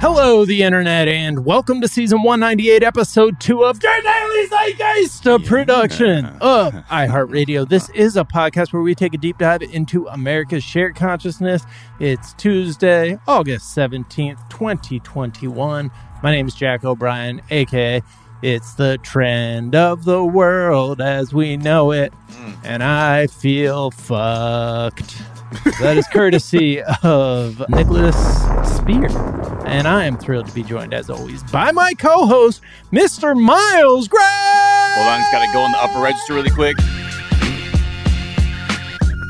Hello, the internet, and welcome to season 198, episode 2 of J Daily Zeitgeist, a production of iHeartRadio. This is a podcast where we take a deep dive into America's shared consciousness. It's Tuesday, August 17th, 2021. My name is Jack O'Brien, aka It's the Trend of the World as we know it, mm. and I feel fucked. That is courtesy of Nicholas Spear. And I am thrilled to be joined, as always, by my co host, Mr. Miles Gray. Hold on, just gotta go in the upper register really quick.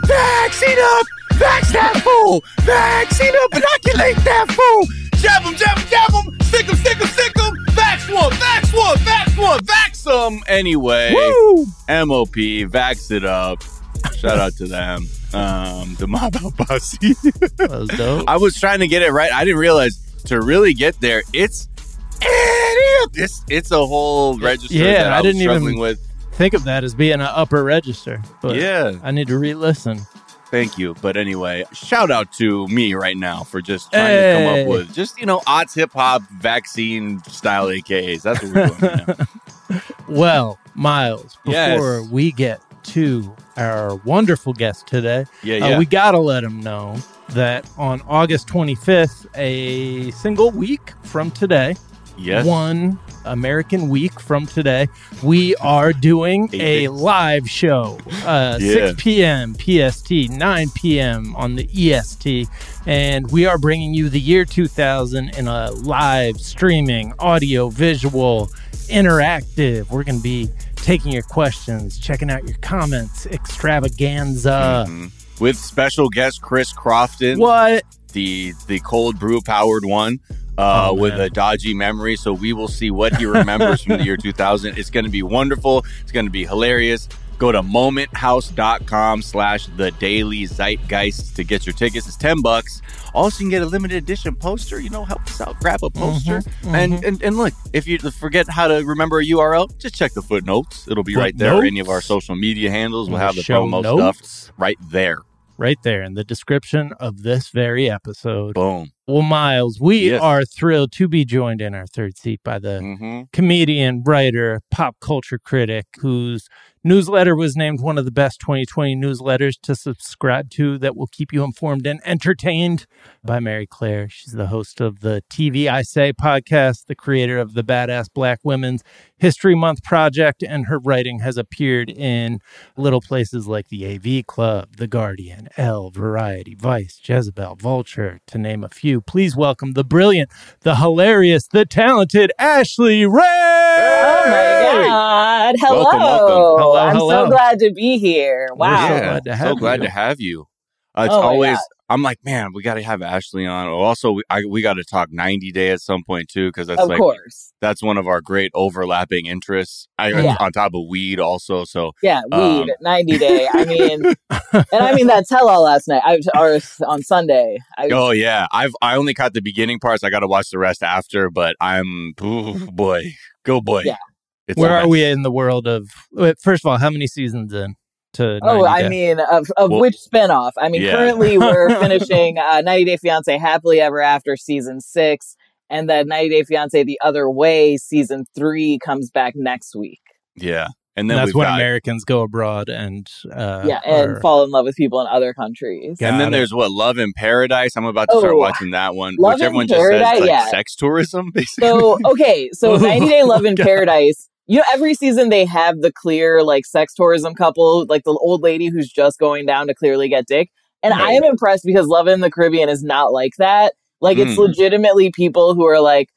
Vaccine up! Vax that fool! Vaccine up! Inoculate that fool! Jab him, jab him, jab him! Stick him, stick him, stick him! Vax one, vax one, vax one, vax them! Anyway, Woo! MOP, vax it up. Shout out to them. Um, the Posse. That was dope. I was trying to get it right. I didn't realize to really get there, it's it's it's a whole register. Yeah, that I I, didn't even- with. Think of that as being an upper register. But Yeah. I need to re listen. Thank you. But anyway, shout out to me right now for just trying to come up with just, you know, odds hip hop vaccine style AKAs. That's what we're doing right now. Well, Miles, Yes. before we get to our wonderful guest today, Yeah, Uh, we got to let them know that on August 25th, a single week from today, yes. one American week from today, we are doing a live show, uh, Yeah. 6 p.m. PST, 9 p.m. on the EST, and we are bringing you the year 2000 in a live streaming, audio, visual, interactive. We're going to be taking your questions, checking out your comments, extravaganza. Mhm. With special guest Chris Crofton, What? the the cold brew powered one. Uh, Oh, with a dodgy memory, so we will see what he remembers from the year 2000. It's going to be wonderful. It's going to be hilarious. Go to momenthouse.com slash the daily zeitgeist to get your tickets. It's 10 bucks. Also, you can get a limited edition poster. You know, help us out. Grab a poster. Mhm, And, and and look, if you forget how to remember a URL, just check the footnotes. It'll be right there. Any of our social media handles We'll have the show promo notes? stuff right there. Right there in the description of this very episode. Boom. Well, Miles, we Yes. are thrilled to be joined in our third seat by the hmm comedian, writer, pop culture critic whose newsletter was named one of the best 2020 newsletters to subscribe to that will keep you informed and entertained by Marie Claire. She's the host of the TV I Say podcast, the creator of the Badass Black Women's History Month project, and her writing has appeared in little places like the AV Club, The Guardian, Elle, Variety, Vice, Jezebel, Vulture, to name a few. Please welcome the brilliant, the hilarious, the talented Ashley Ray. Oh my God. Hello. Welcome, welcome. Hello, I'm hello. so glad to be here. We're Wow. so glad to so have glad you. to have you. Uh, it's Oh always God. I'm like, man, we got to have Ashley on. Also, we I, we got to talk 90 day at some point too, because that's Of like course. that's one of our great overlapping interests. I Yeah. on top of weed also. So Yeah, Um, weed, 90 day. I mean, and I mean that tell all last night, I, or on Sunday. I, oh yeah, I've I only caught the beginning parts. I got to watch the rest after. But I'm ooh, boy, go boy. Yeah. It's Where are we in the world of? wait, First of all, how many seasons in to? Oh, 90 I Day? mean, of, of Well- which spinoff? I mean, Yeah. currently we're finishing uh, 90 Day Fiance Happily Ever After season six, and then 90 Day Fiance The Other Way season three comes back next week. Yeah, and then that's we've when got, Americans go abroad and uh, yeah, and are- fall in love with people in other countries. Got and then it. there's what Love in Paradise. I'm about to start Oh, watching that one, Love which in everyone just says Paradise, like yeah. sex tourism. Basically, So okay, so Oh, 90 Day Love in Paradise. You know, every season they have the clear like sex tourism couple, like the old lady who's just going down to clearly get dick. And I am impressed because Love in the Caribbean is not like that. Like it's Mm. legitimately people who are like,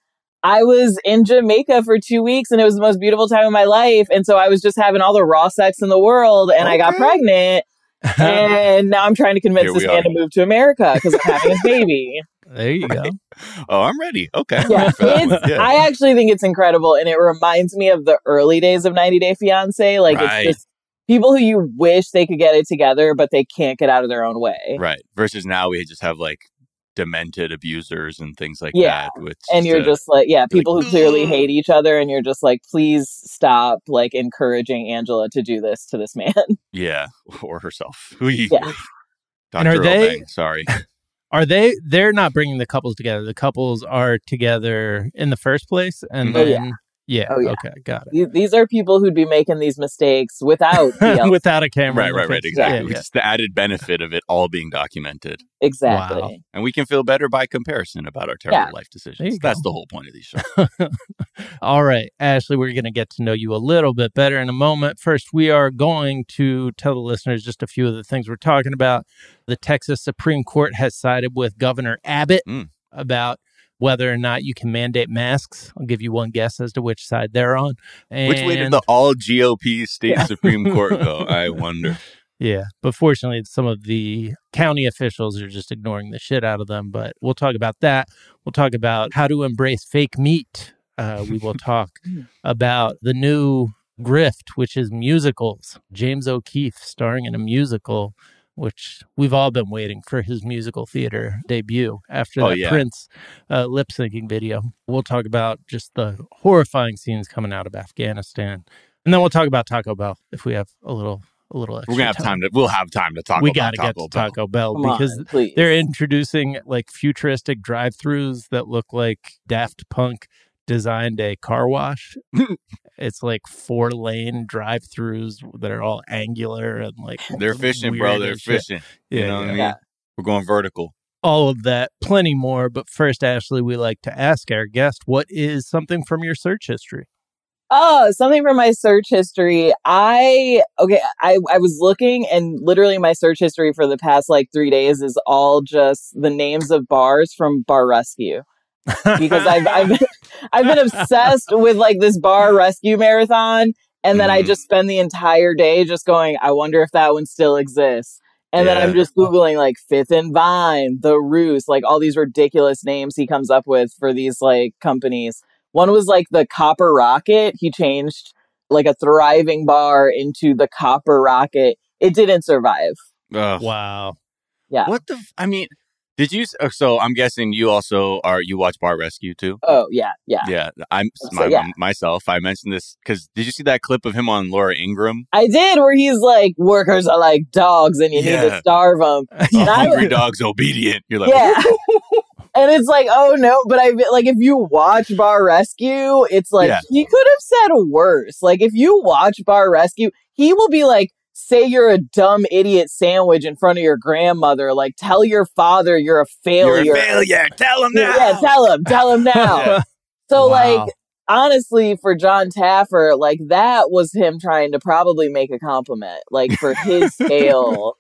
I was in Jamaica for two weeks and it was the most beautiful time of my life. And so I was just having all the raw sex in the world and I got pregnant. and now I'm trying to convince Here this we man to move to America because I'm having his baby. there you go. oh, I'm ready. Okay, I'm Yeah, ready for that it's, one. Yeah. I actually think it's incredible, and it reminds me of the early days of 90 Day Fiance. Like Right. it's just people who you wish they could get it together, but they can't get out of their own way. right. Versus now we just have like demented abusers and things like Yeah. that. Which And you're uh, just like, yeah, people like, who clearly hate each other, and you're just like, please stop, like encouraging Angela to do this to this man. yeah, or herself. We- Yeah. And are Dr. they- sorry. Are they? They're not bringing the couples together. The couples are together in the first place, and Oh, then yeah. Oh, yeah. Okay, got it. These, these are people who'd be making these mistakes without the Without a camera, Right, right, right. Exactly. Yeah, yeah. is the added benefit of it all being documented. exactly. Wow. And we can feel better by comparison about our terrible Yeah. life decisions. That's go. the whole point of these shows. All right, Ashley, we're going to get to know you a little bit better in a moment. First, we are going to tell the listeners just a few of the things we're talking about. The Texas Supreme Court has sided with Governor Abbott Mm. about whether or not you can mandate masks. I'll give you one guess as to which side they're on. And Which way did the all GOP state Supreme Court go? I wonder. Yeah, but fortunately, some of the county officials are just ignoring the shit out of them. But we'll talk about that. We'll talk about how to embrace fake meat. Uh, we will talk about the new grift, which is musicals. James O'Keefe starring in a musical, which we've all been waiting for his musical theater debut after Oh, that yeah. Prince uh, lip syncing video. We'll talk about just the horrifying scenes coming out of Afghanistan. And then we'll talk about Taco Bell if we have a little a little extra We're gonna have time to. We'll have time to talk. we about got to get Taco to Bell. Taco Bell Come because on, they're introducing like futuristic drive-throughs that look like Daft Punk designed a car wash. it's like four lane drive-throughs that are all angular and like They're fishing, bro. They're as shit. fishing. Yeah, you know what I mean? Yeah. We're going vertical. All of that, plenty more. But first, Ashley, we like to ask our guest, what is something from your search history? Oh, something from my search history. I okay, I I was looking and literally my search history for the past like 3 days is all just the names of bars from Bar Rescue because I've I've been, I've been obsessed with like this bar rescue marathon and then I Mhm. just spend the entire day just going I wonder if that one still exists. And then I'm just googling like Fifth and Vine, The Roost, like all these ridiculous names he comes up with for these like companies. One was like the Copper Rocket. He changed like a thriving bar into the Copper Rocket. It didn't survive. Ugh. wow. Yeah. What the? F- I mean, did you? uh, So I'm guessing you also are. You watch Bar Rescue too? Oh yeah, yeah. Yeah, I'm So, my, yeah. myself. I mentioned this because did you see that clip of him on Laura Ingraham? I did where he's like, workers are like dogs and you need to starve them. Hungry dog's obedient. You're like, Yeah. and it's like, oh no, but I like if you watch Bar Rescue, it's like Yeah. he could have said worse. Like if you watch Bar Rescue, he will be like, say you're a dumb idiot sandwich in front of your grandmother. Like tell your father you're a failure. you're a failure. Tell him now. Yeah, tell him, tell him now. Yeah. So Wow. like honestly for John Taffer, like that was him trying to probably make a compliment, like for his scale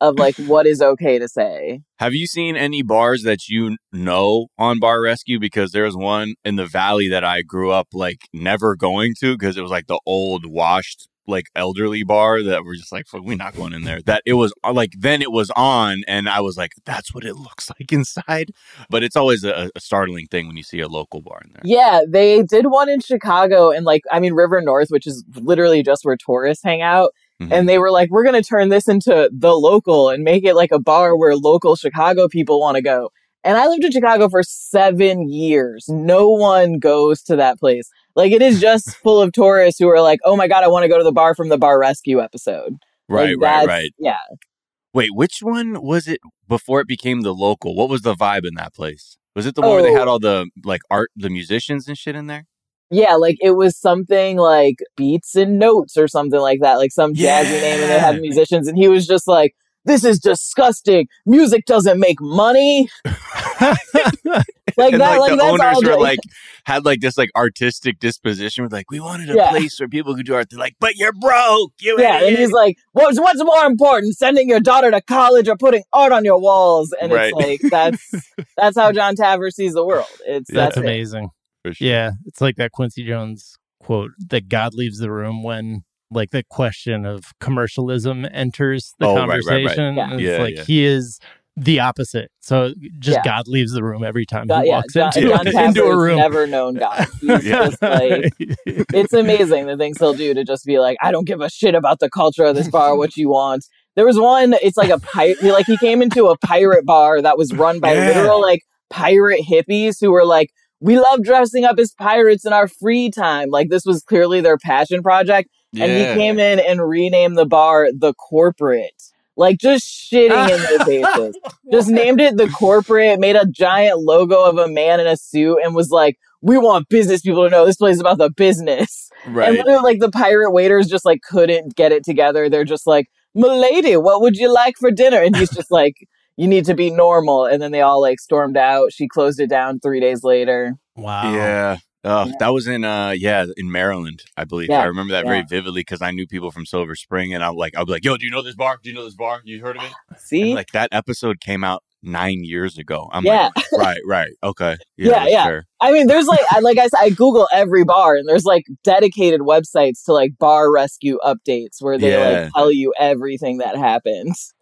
of like what is okay to say. Have you seen any bars that you know on Bar Rescue? Because there's one in the valley that I grew up like never going to because it was like the old washed like elderly bar that we're just like "Fuck, we're not going in there. That it was uh, like then it was on and I was like that's what it looks like inside. But it's always a, a startling thing when you see a local bar in there. Yeah, they did one in Chicago and like I mean River North, which is literally just where tourists hang out. Mhm. And they were like, we're gonna turn this into the local and make it like a bar where local Chicago people want to go. And I lived in Chicago for seven years. No one goes to that place. Like it is just full of tourists who are like, oh my god, I want to go to the bar from the bar rescue episode. Right, Like, right, right. Yeah. Wait, which one was it before it became the local? What was the vibe in that place? Was it the one where they Oh. had all the like art, the musicians and shit in there? Yeah, like it was something like beats and notes or something like that, like some jazzy name, and they had musicians, and he was just like, "This is disgusting. Music doesn't make money." Like and that, like, like, the that's owners all. were just- like had like this like artistic disposition with like we wanted a Yeah. place where people could do art. They're like, but you're broke, you yeah, and he's like, "What's what's more important, sending your daughter to college or putting art on your walls?" And Right. it's like that's that's how John Taffer sees the world. It's That's that's, it. amazing. For sure. Yeah, it's like that Quincy Jones quote that God leaves the room when like the question of commercialism enters the Oh, right, right, right. conversation. Yeah. It's Yeah, like yeah. he is the opposite. So just Yeah. God leaves the room every time God- he walks John, into, John into a room. never known God. He's just like it's amazing the things he'll do to just be like, I don't give a shit about the culture of this bar, what you want. There was one, it's like a pirate, like he came into a pirate bar that was run by Yeah. literal like pirate hippies who were like, we love dressing up as pirates in our free time. Like this was clearly their passion project. And he came in and renamed the bar the corporate. like just shitting in their faces. Just named it the corporate, made a giant logo of a man in a suit, and was like, "We want business people to know this place is about the business." Right. And literally, like the pirate waiters just like couldn't get it together. They're just like, "Milady, what would you like for dinner?" And he's just like, "You need to be normal." And then they all like stormed out. She closed it down three days later. Wow. Yeah. Oh, Yeah. that was in uh yeah, in Maryland, I believe. Yeah, I remember that very vividly because I knew people from Silver Spring and I'm like I'll be like, yo, do you know this bar? Do you know this bar? You heard of it? See, And like that episode came out nine years ago. I'm Yeah. like, right, right, okay. Yeah, yeah. fair. I mean, there's like, I, like I said, I Google every bar, and there's like dedicated websites to like bar rescue updates where they Yeah. like tell you everything that happens.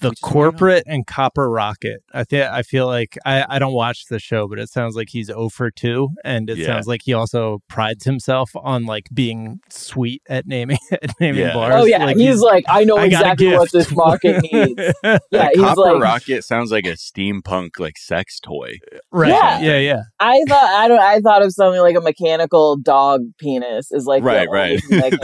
The corporate and Copper Rocket. I think I feel like I, I don't watch the show, but it sounds like he's 0 for 2. And it Yeah. sounds like he also prides himself on like being sweet at naming at naming Yeah. bars. oh yeah, Like, he's, like, I know I exactly what this market needs. Yeah, The he's Copper like, Rocket sounds like a steampunk like sex toy. right. Yeah. Yeah, yeah. I thought I don't. I thought of something like a mechanical dog penis is like Right, only right. thing that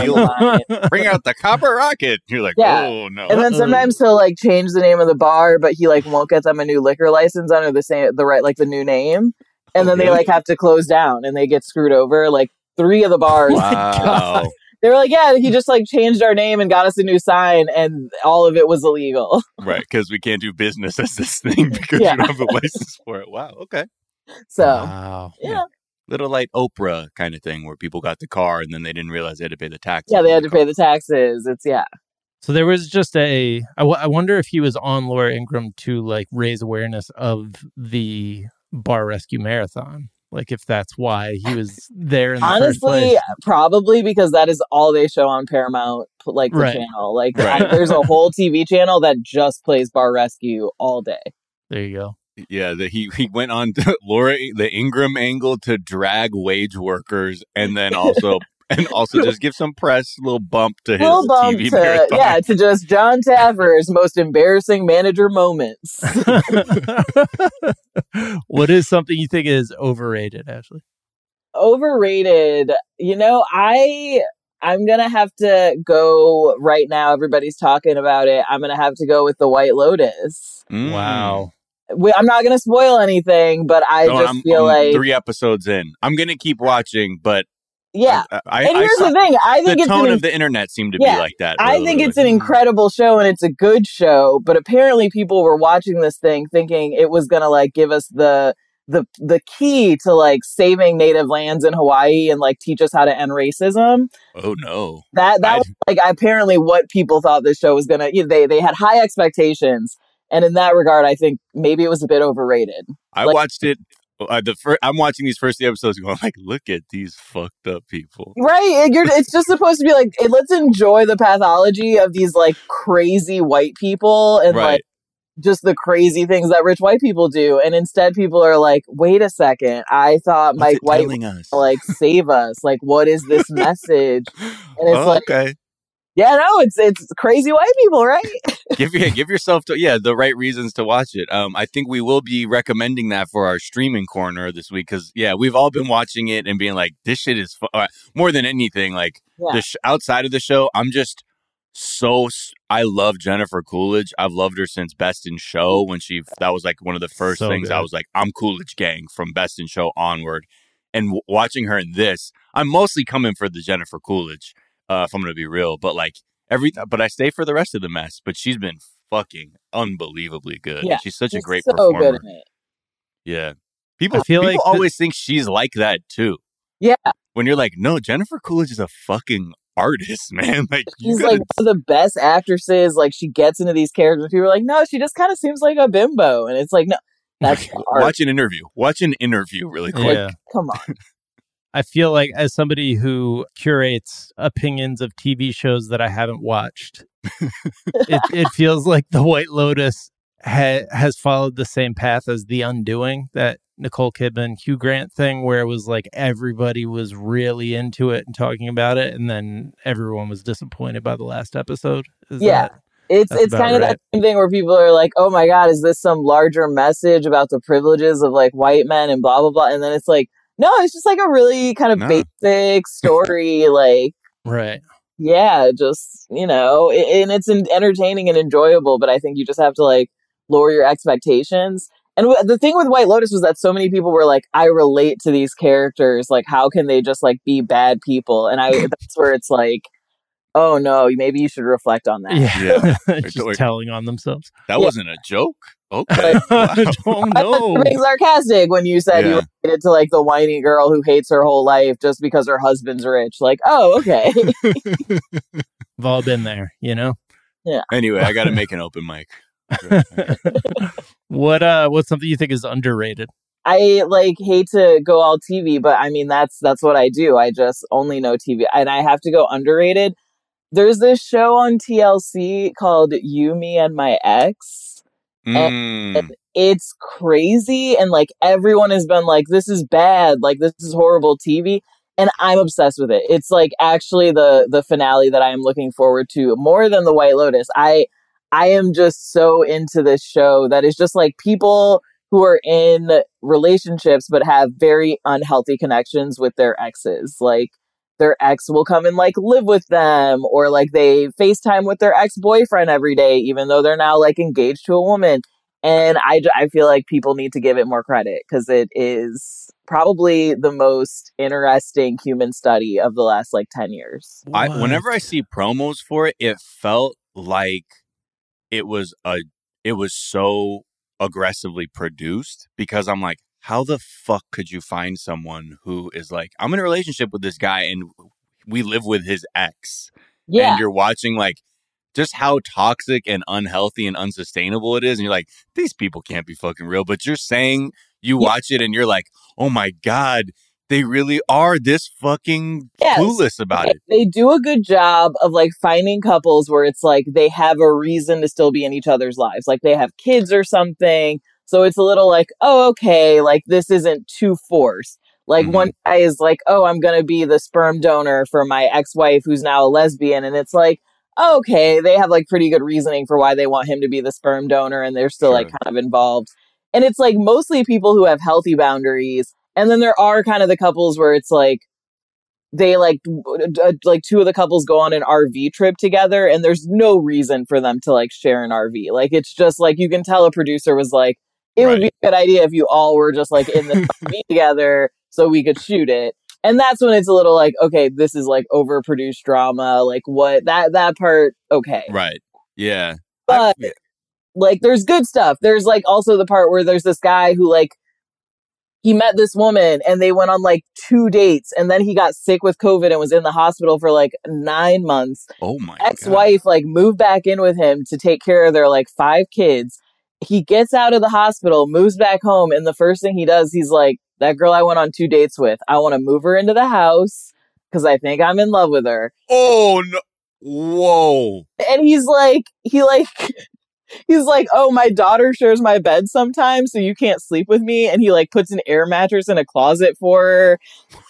came. Bring out the Copper Rocket. You're like, Yeah. oh no. And then sometimes he'll like change the name of the bar, but he like won't get them a new liquor license under the same the right like the new name, and then they like have to close down and they get screwed over. Like three of the bars, Wow. they were like, yeah, he just like changed our name and got us a new sign, and all of it was illegal. right, because we can't do business as this thing because Yeah. you don't have a license for it. Wow, okay. So wow. yeah, Little like Oprah kind of thing where people got the car and then they didn't realize they had to pay the taxes. yeah, they had the to pay the taxes. It's yeah, So there was just a. I, w- I wonder if he was on Laura Ingraham to like raise awareness of the bar rescue marathon. Like if that's why he was there in the first honestly, place. probably because that is all they show on Paramount, like the Right. channel. Like Right. I- there's a whole TV channel that just plays Bar Rescue all day. There you go. Yeah, the, he he went on to Laura the Ingram angle to drag wage workers and then also and also just give some press little bump to his little bump TV to marathon. yeah to just John Taffer's most embarrassing manager moments. what is something you think is overrated, Ashley? Overrated. You know, I I'm gonna have to go right now. Everybody's talking about it. I'm gonna have to go with the White Lotus. Mm. Wow. We, I'm not gonna spoil anything, but I No, just I'm, feel I'm like three episodes in. I'm gonna keep watching, but yeah. I, uh, I, And here's saw- the thing. I think the it's tone an of the internet seemed to Yeah, be like that. I think it's an mm-hmm. incredible show and it's a good show, but apparently people were watching this thing thinking it was gonna like give us the the the key to like saving native lands in Hawaii and like teach us how to end racism. Oh no! That that I- was like apparently what people thought this show was gonna. You know, they they had high expectations, and in that regard, I think maybe it was a bit overrated. I Like- watched it. Uh, the first, I'm watching these first few episodes, going like, "Look at these fucked up people." Right? It's just supposed to be like let's enjoy the pathology of these like crazy white people and Right. like just the crazy things that rich white people do, and instead people are like, wait a second, I thought Mike White us? like save us. Like, what is this message? And it's Oh, like- okay. Yeah, no, it's it's crazy white people, right? give yeah, give yourself to yeah the right reasons to watch it. Um, I think we will be recommending that for our streaming corner this week because yeah, we've all been watching it and being like, this shit is fu-. uh, more than anything like Yeah. the sh- outside of the show. I'm just so I love Jennifer Coolidge. I've loved her since Best in Show when she that was like one of the first So things I was like, I'm Coolidge gang from Best in Show onward. And w- watching her in this, I'm mostly coming for the Jennifer Coolidge. Uh, if I'm gonna be real, but like every, but I stay for the rest of the mess. But she's been fucking unbelievably good. Yeah, she's such a great so performer. good in it. Yeah, people I feel people like the- always think she's like that too. Yeah. when you're like, no, Jennifer Coolidge is a fucking artist, man. Like you She's gotta- like one of the best actresses. Like she gets into these characters. People are like, no, she just kind of seems like a bimbo, and it's like, no, that's the watch an interview. Watch an interview really quick. Yeah. Come on. I feel like as somebody who curates opinions of TV shows that I haven't watched, it, it feels like The White Lotus ha- has followed the same path as The Undoing, that Nicole Kidman, Hugh Grant thing, where it was like everybody was really into it and talking about it, and then everyone was disappointed by the last episode. Is Yeah. that- It's That's it's kind of right. that same thing where people are like, oh my god, is this some larger message about the privileges of like white men and blah blah blah? And then it's like, no, it's just like a really kind of No. basic story. like, right. yeah, just you know, a- and it's entertaining and enjoyable. But I think you just have to like lower your expectations. And w- the thing with White Lotus was that so many people were like, "I relate to these characters. Like, how can they just like be bad people?" And I that's where it's like, "Oh no, maybe you should reflect on that." Yeah, Yeah. just Or- telling on themselves. That Yeah. wasn't a joke. Okay. I don't I was know. being sarcastic when you said you Yeah. related to like the whiny girl who hates her whole life just because her husband's rich. Like, oh, okay. We've all been there, you know. Yeah. Anyway, I got to make an open mic. what uh what's something you think is underrated? I like hate to go all TV, but I mean that's that's what I do. I just only know TV, and I have to go underrated. There's this show on TLC called You, Me, and My Ex. Mm. It's crazy, and like everyone has been like, "This is bad. Like this is horrible TV." And I'm obsessed with it. It's like actually the the finale that I am looking forward to more than the White Lotus. I I am just so into this show that is just like people who are in relationships but have very unhealthy connections with their exes. Like their ex will come and like live with them or like they FaceTime with their ex-boyfriend every day even though they're now like engaged to a woman. And I, I feel like people need to give it more credit because it is probably the most interesting human study of the last like 10 years. I, whenever I see promos for it, it felt like it was a it was so aggressively produced because I'm like, how the fuck could you find someone who is like, I'm in a relationship with this guy and we live with his ex, Yeah. and you're watching like just how toxic and unhealthy and unsustainable it is, and you're like, these people can't be fucking real. But you're saying you Yeah. watch it and you're like, oh my god, they really are this fucking Yes. clueless about it. They do a good job of like finding couples where it's like they have a reason to still be in each other's lives. Like they have kids or something. So it's a little like, oh, okay, like this isn't too forced. Like Mhm. one guy is like, oh, I'm going to be the sperm donor for my ex wife who's now a lesbian. And it's like, okay, they have like pretty good reasoning for why they want him to be the sperm donor and they're still like kind of involved. And it's like mostly people who have healthy boundaries. And then there are kind of the couples where it's like, they like uh, like two of the couples go on an RV trip together and there's no reason for them to like share an RV. Like it's just like you can tell a producer was like it would be a good idea if you all were just like in the together so we could shoot it. And that's when it's a little like okay, this is like overproduced drama, like what that that part okay. Right. Yeah. But I- like there's good stuff. There's like also the part where there's this guy who like he met this woman and they went on like two dates and then he got sick with COVID and was in the hospital for like nine months. oh my Ex-wife like moved back in with him to take care of their like five kids. He gets out of the hospital, moves back home, and the first thing he does, he's like, That girl I went on two dates with, I want to move her into the house because I think I'm in love with her Oh no. Whoa. and he's like he like he's like oh my daughter shares my bed sometimes so you can't sleep with me and he like puts an air mattress in a closet for her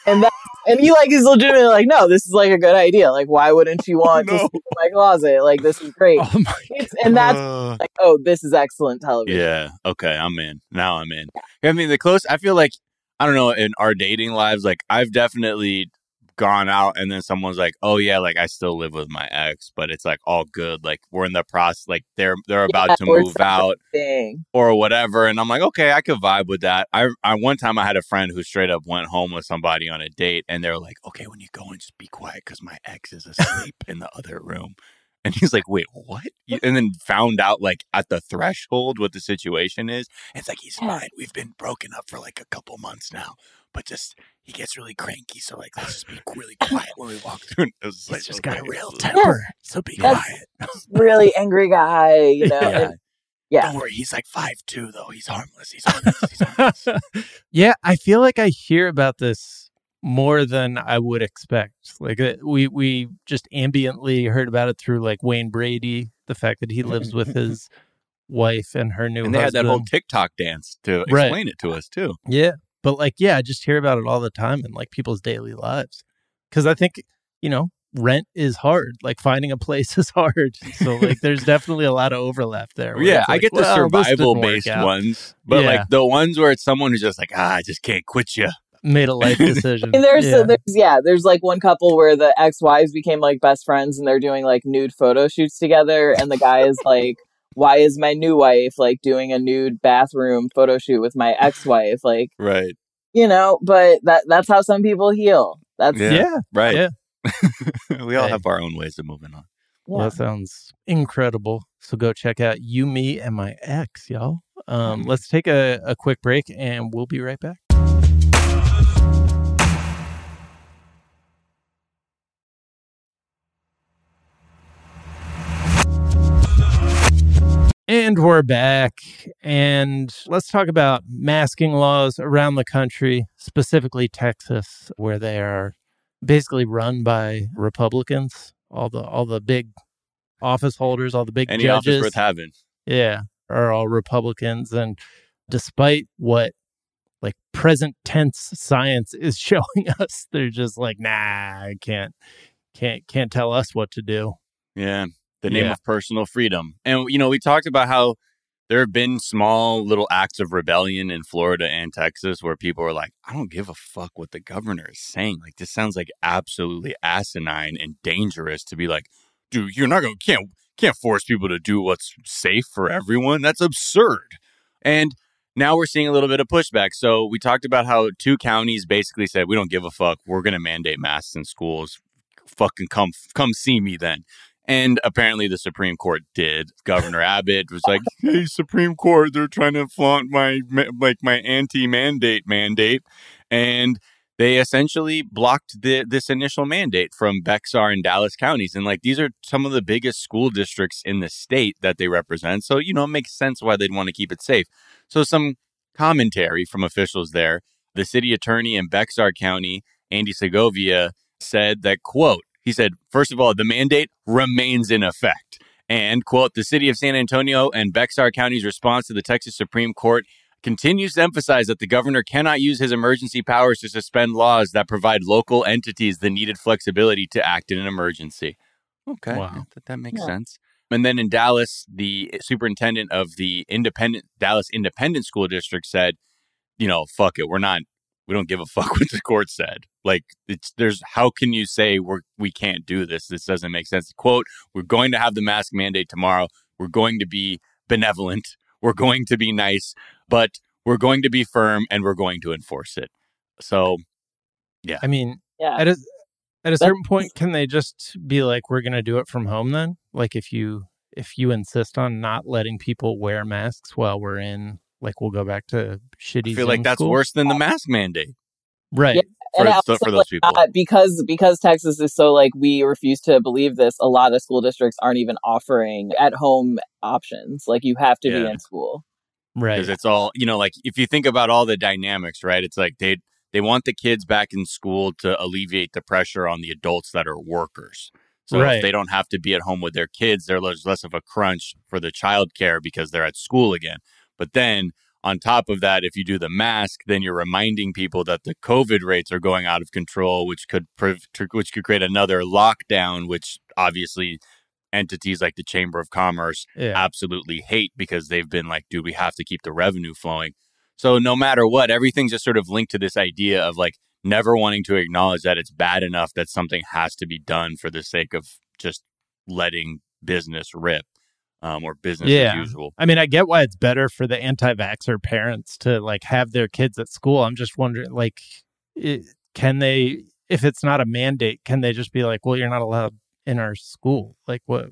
and that and he like is legitimately like no this is like a good idea like why wouldn't you want to No. sleep in my closet like this is great Oh It's- and that's Uh, like oh this is excellent television yeah. Okay. I'm in. Now I'm in. I mean, the close, I feel like, I don't know, in our dating lives, like I've definitely gone out and then someone's like, oh yeah, like I still live with my ex, but it's like all good. Like we're in the process, like they're, they're about Yeah, to move out. Thing. or whatever. And I'm like, okay, I could vibe with that. I, I one time I had a friend who straight up went home with somebody on a date, and they're like, okay, when you go in, just be quiet because my ex is asleep in the other room. And he's like, wait, what? And then found out like at the threshold what the situation is. It's like he's fine. We've been broken up for like a couple months now, but just he gets really cranky. So like, let's just be really quiet when we walk through. And it was like, He's just got a real so- temper. So be That's- quiet. really angry guy you know Yeah. and- yeah Don't worry, he's like five two though. He's harmless. He's harmless. He's harmless. yeah, I feel like I hear about this more than I would expect. Like uh, we we just ambiently heard about it through like Wayne Brady, the fact that he lives with his wife and her new and they had that whole TikTok dance to Right. explain it to us too. yeah, but like yeah, I just hear about it all the time in like people's daily lives. Because I think you know rent is hard. Like finding a place is hard. So like there's definitely a lot of overlap there. Yeah, it's I get the well, survival based ones, but Yeah. like the ones where it's someone who's just like, ah, I just can't quit you. made a life decision. And there's, yeah. there's yeah, there's like one couple where the ex-wives became like best friends and they're doing like nude photo shoots together and the guy is like why is my new wife like doing a nude bathroom photo shoot with my ex-wife like Right. you know but that that's how some people heal that's Yeah. yeah. Right. Yeah. we all have our own ways of moving on. Well, that sounds incredible. So go check out You, Me, and My Ex, y'all. Um, let's take a, a quick break and we'll be right back. And we're back. And let's talk about masking laws around the country, specifically Texas, where they are basically run by Republicans. All the all the big office holders, all the big Any judges, office worth having. yeah, are all Republicans. And despite what like present tense science is showing us, they're just like, nah, I can't, can't, can't tell us what to do. Yeah. The name Yeah. of personal freedom. And, you know, we talked about how there have been small little acts of rebellion in Florida and Texas where people are like, I don't give a fuck what the governor is saying. Like, this sounds like absolutely asinine and dangerous to be like, dude, you're not going to, can't, can't force people to do what's safe for everyone. That's absurd. And now we're seeing a little bit of pushback. So we talked about how two counties basically said, we don't give a fuck. We're going to mandate masks in schools. Fucking come, come see me then. And apparently the Supreme Court did. Governor Abbott was like, "Hey, Supreme Court, they're trying to flaunt my like my anti-mandate mandate." And they essentially blocked the, this initial mandate from Bexar and Dallas counties. And like these are some of the biggest school districts in the state that they represent. So, you know, it makes sense why they'd want to keep it safe. So some commentary from officials there. The city attorney in Bexar County, Andy Segovia, said that quote, he said, first of all, the mandate remains in effect. And, quote, the city of San Antonio and Bexar County's response to the Texas Supreme Court continues to emphasize that the governor cannot use his emergency powers to suspend laws that provide local entities the needed flexibility to act in an emergency. Okay. Wow. That, that makes Yeah. sense. And then in Dallas, the superintendent of the independent Dallas Independent School District said, you know, fuck it. We're not we don't give a fuck what the court said. Like it's there's how can you say we're we can't do this? This doesn't make sense. Quote, we're going to have the mask mandate tomorrow. We're going to be benevolent. We're going to be nice, but we're going to be firm and we're going to enforce it. So yeah. I mean, yeah at a at a That- certain point, can they just be like, "We're going to do it from home"? Then, like, if you if you insist on not letting people wear masks while we're in, like, we'll go back to shitty. I feel like that's school? worse than the mask mandate right? Yeah. for, And so- also, for those like, people. uh, because because Texas is so like we refuse to believe this. A lot of school districts aren't even offering at home options. Like you have to be in school. Right. because it's all you know like if you think about all the dynamics right it's like they they want the kids back in school to alleviate the pressure on the adults that are workers so Right. if they don't have to be at home with their kids there's less of a crunch for the child care because they're at school again but then on top of that if you do the mask then you're reminding people that the covid rates are going out of control which could prov- which could create another lockdown which obviously entities like the chamber of commerce yeah. absolutely hate because they've been like, "Do we have to keep the revenue flowing. So no matter what, everything's just sort of linked to this idea of like never wanting to acknowledge that it's bad enough that something has to be done for the sake of just letting business rip um, or business Yeah. as usual. I mean, I get why it's better for the anti-vaxxer parents to like have their kids at school. I'm just wondering, like, it, can they, if it's not a mandate, can they just be like, well, you're not allowed in our school? Like, what?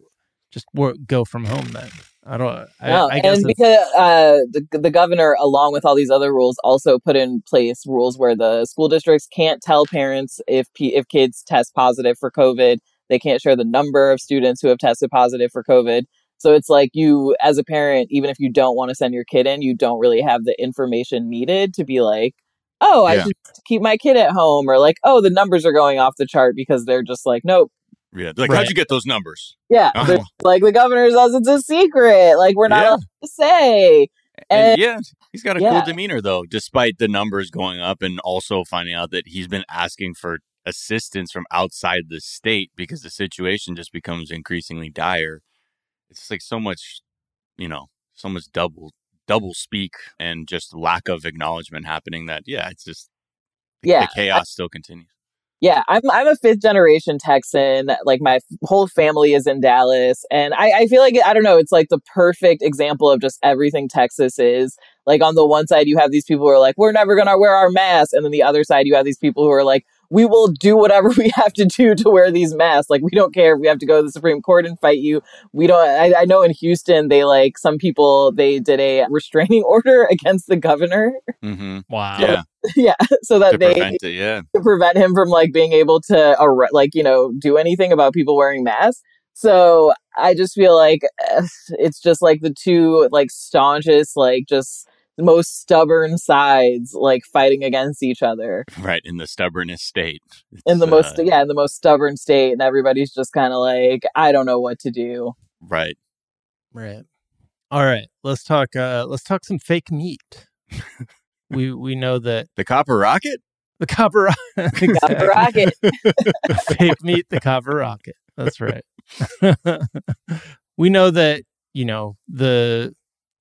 Just wor- go from home then. I don't. I, No, I guess and it's- because uh, the the governor, along with all these other rules, also put in place rules where the school districts can't tell parents if p- if kids test positive for COVID. They can't share the number of students who have tested positive for COVID. So it's like you, as a parent, even if you don't want to send your kid in, you don't really have the information needed to be like, oh, I Yeah. should keep my kid at home, or like, oh, the numbers are going off the chart because they're just like, nope. Yeah. Like, Right. how'd you get those numbers? Yeah, Oh. they're- like the governor says it's a secret. Like we're not Yeah. allowed to say. And And- yeah, he's got a yeah. cool demeanor though, despite the numbers going up and also finding out that he's been asking for assistance from outside the state because the situation just becomes increasingly dire. It's like so much, you know, so much double double speak and just lack of acknowledgement happening that yeah, it's just the, Yeah, the chaos still continues. Yeah, I'm I'm a fifth generation Texan. Like my whole family is in Dallas, and I, I feel like I don't know. It's like the perfect example of just everything Texas is. Like on the one side, you have these people who are like, "We're never gonna wear our masks," and then the other side, you have these people who are like, "We will do whatever we have to do to wear these masks. Like we don't care if we have to go to the Supreme Court and fight you. We don't." I, I know in Houston, they like some people they did a restraining order against the governor. Mm-hmm. Wow. Yeah, yeah, so that to they prevent it. Yeah, to prevent him from like being able to arre- like you know do anything about people wearing masks so i just feel like it's just like the two like staunchest like just most stubborn sides like fighting against each other right. In the stubbornest state. in the most uh, yeah in the most stubborn state and everybody's just kind of like i don't know what to do right. Right. All right. Let's talk. Uh, let's talk some fake meat. we we know that The copper rocket. the copper the Copper rocket. fake meat, the copper rocket. That's right. we know that you know the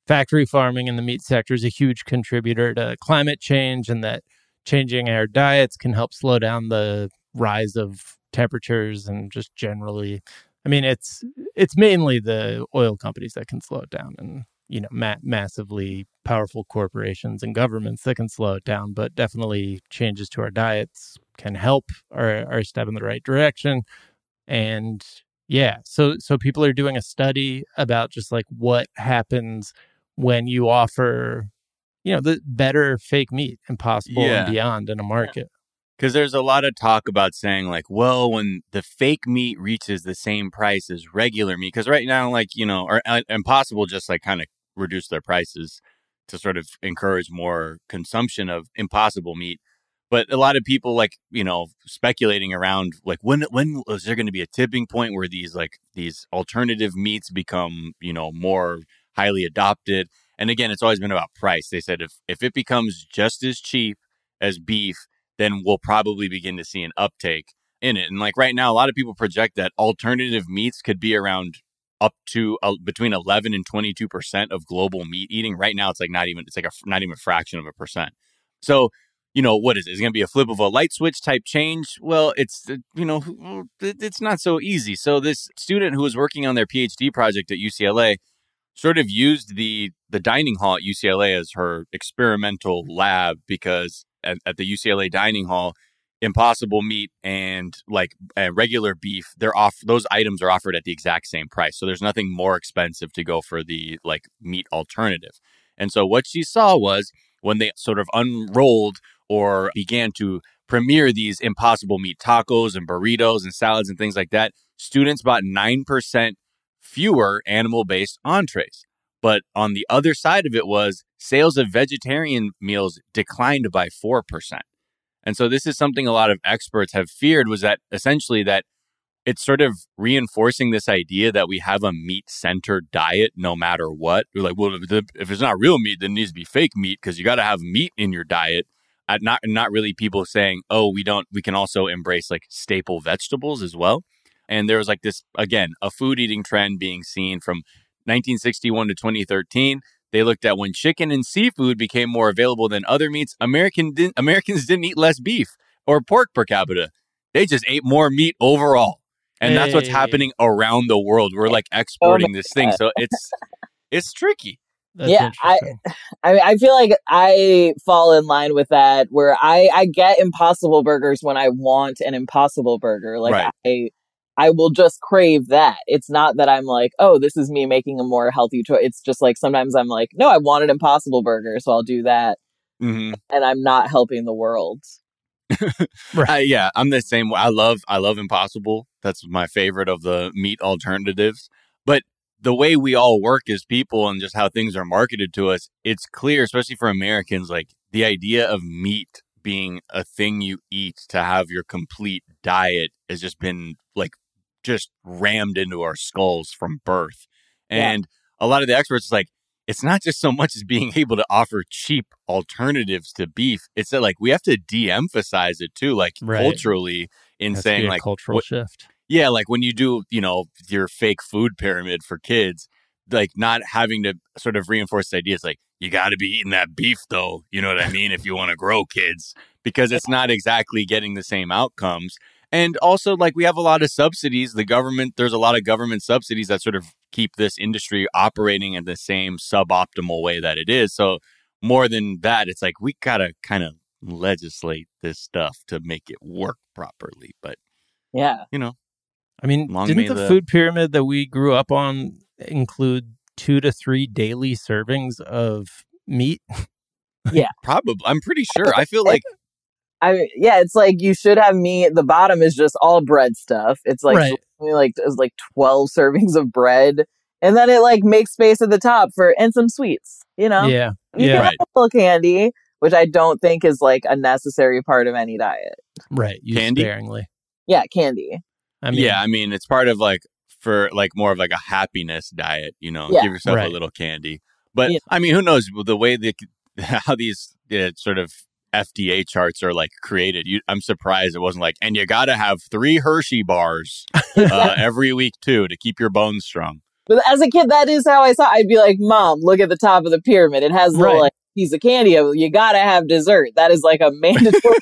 factory farming in the meat sector is a huge contributor to climate change, and that changing our diets can help slow down the rise of temperatures and just generally. I mean, it's it's mainly the oil companies that can slow it down, and you know, ma- massively powerful corporations and governments that can slow it down. But definitely, changes to our diets can help a step in the right direction. And yeah, so so people are doing a study about just like what happens when you offer, you know, the better fake meat, impossible Yeah. and beyond in a market. Because there's a lot of talk about saying, like, well, when the fake meat reaches the same price as regular meat, because right now, like, you know, or uh, Impossible just like kind of reduce their prices to sort of encourage more consumption of impossible meat. But a lot of people, like, you know, speculating around, like, when when is there going to be a tipping point where these, like, these alternative meats become, you know, more highly adopted? And again, it's always been about price. They said if if it becomes just as cheap as beef, then we'll probably begin to see an uptake in it. And like right now, a lot of people project that alternative meats could be around up to uh, between 11 and 22 percent of global meat eating. Right now, it's like not even it's like a not even a fraction of a percent. So you know what is it? It's going to be a flip of a light switch type change. Well, it's uh, you know it's not so easy. So this student who was working on their PhD project at UCLA sort of used the the dining hall at UCLA as her experimental lab because at, at the UCLA dining hall, impossible meat and like uh, regular beef, they're off. Those items are offered at the exact same price, so there's nothing more expensive to go for the like meat alternative. And so what she saw was when they sort of unrolled or began to premiere these impossible meat tacos and burritos and salads and things like that, students bought nine percent fewer animal based entrees. But on the other side of it was sales of vegetarian meals declined by 4%. And so this is something a lot of experts have feared was that essentially that it's sort of reinforcing this idea that we have a meat centered diet no matter what. We're like, well, if, it's not real meat, then it needs to be fake meat because you got to have meat in your diet. Not not really people saying, oh, we don't. We can also embrace like staple vegetables as well. And there was like this again a food eating trend being seen from 1961 to 2013. They looked at when chicken and seafood became more available than other meats, American didn't, Americans didn't eat less beef or pork per capita. They just ate more meat overall. And that's what's happening around the world. We're oh like exporting this thing. So it's it's tricky. That's Yeah, I- interesting. I I feel like I fall in line with that where I I get impossible burgers when I want an impossible burger. Like Right. I I will just crave that. It's not that I'm like, oh, this is me making a more healthy choice. It's just like sometimes I'm like, no, I want an impossible burger, so I'll do that. hmm And I'm not helping the world. Uh, yeah, I'm the same way. I love I love Impossible. That's my favorite of the meat alternatives. But the way we all work as people and just how things are marketed to us, it's clear, especially for Americans, like the idea of meat being a thing you eat to have your complete diet has just been like just rammed into our skulls from birth. Yeah. And a lot of the experts is like, it's not just so much as being able to offer cheap alternatives to beef. It's that like we have to de-emphasize it too, like Right. culturally in saying like cultural what- shift. yeah, like when you do, you know, your fake food pyramid for kids, like not having to sort of reinforce the idea. It's like you got to be eating that beef though. You know what I mean? if you want to grow kids, because it's not exactly getting the same outcomes. And also, like, we have a lot of subsidies. The government, there's a lot of government subsidies that sort of keep this industry operating in the same suboptimal way that it is. So, more than that, it's like we got to kind of legislate this stuff to make it work properly. But, Yeah. you know, I mean, Long didn't the, the- food pyramid that we grew up on include two to three daily servings of meat? Yeah. Probably, I'm pretty sure. I feel like, I yeah, it's like you should have meat. The bottom is just all bread stuff. It's like Right. like it's like twelve servings of bread, and then it like makes space at the top for and some sweets. You know, Yeah. you yeah. can Right. have a little candy, which I don't think is like a necessary part of any diet. Right. Use Candy? sparingly. Yeah, candy. I mean, yeah, I mean, it's part of like for like more of like a happiness diet, you know, Yeah. give yourself Right. a little candy. But Yeah. I mean, who knows the way the how these uh, sort of FDA charts are like created. You, I'm surprised it wasn't like, and you got to have three Hershey bars uh, every week too to keep your bones strong. But as a kid, that is how I saw. I'd be like, "Mom, look at the top of the pyramid. It has a little like piece of candy. You gotta have dessert. That is like a mandatory."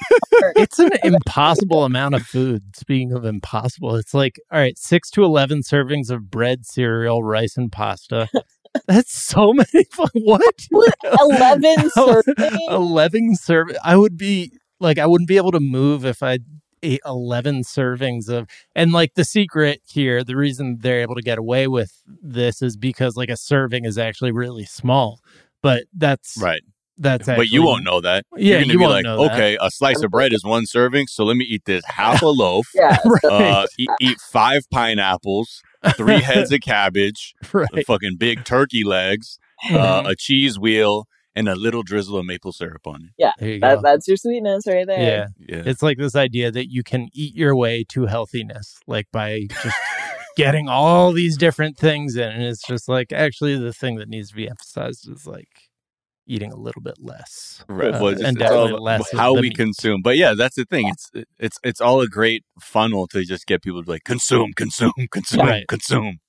it's an impossible amount of food. Speaking of impossible, it's like, all right, six to 11 servings of bread, cereal, rice, and pasta. That's so many. What? Eleven servings. 11 serve. I would be like, I wouldn't be able to move if I ate 11 servings of. And like the secret here, the reason they're able to get away with this is because like a serving is actually really small. But that's Right. That's but you won't know that. Yeah, You're gonna you be won't like, know that. okay, a slice of bread is one serving, so let me eat this half a loaf. Yeah. Right. Uh, eat, eat five pineapples, three heads of cabbage, right. fucking big turkey legs, uh, a cheese wheel, and a little drizzle of maple syrup on it. Yeah, you That, that's your sweetness right there. Yeah. Yeah. It's like this idea that you can eat your way to healthiness, like by just getting all these different things in. And it's just like, actually, the thing that needs to be emphasized is like eating a little bit less. Right. Uh, Well, and all less how we meat. consume. But yeah, that's the thing. It's it's it's all a great funnel to just get people to like consume, consume, consume, Right. consume.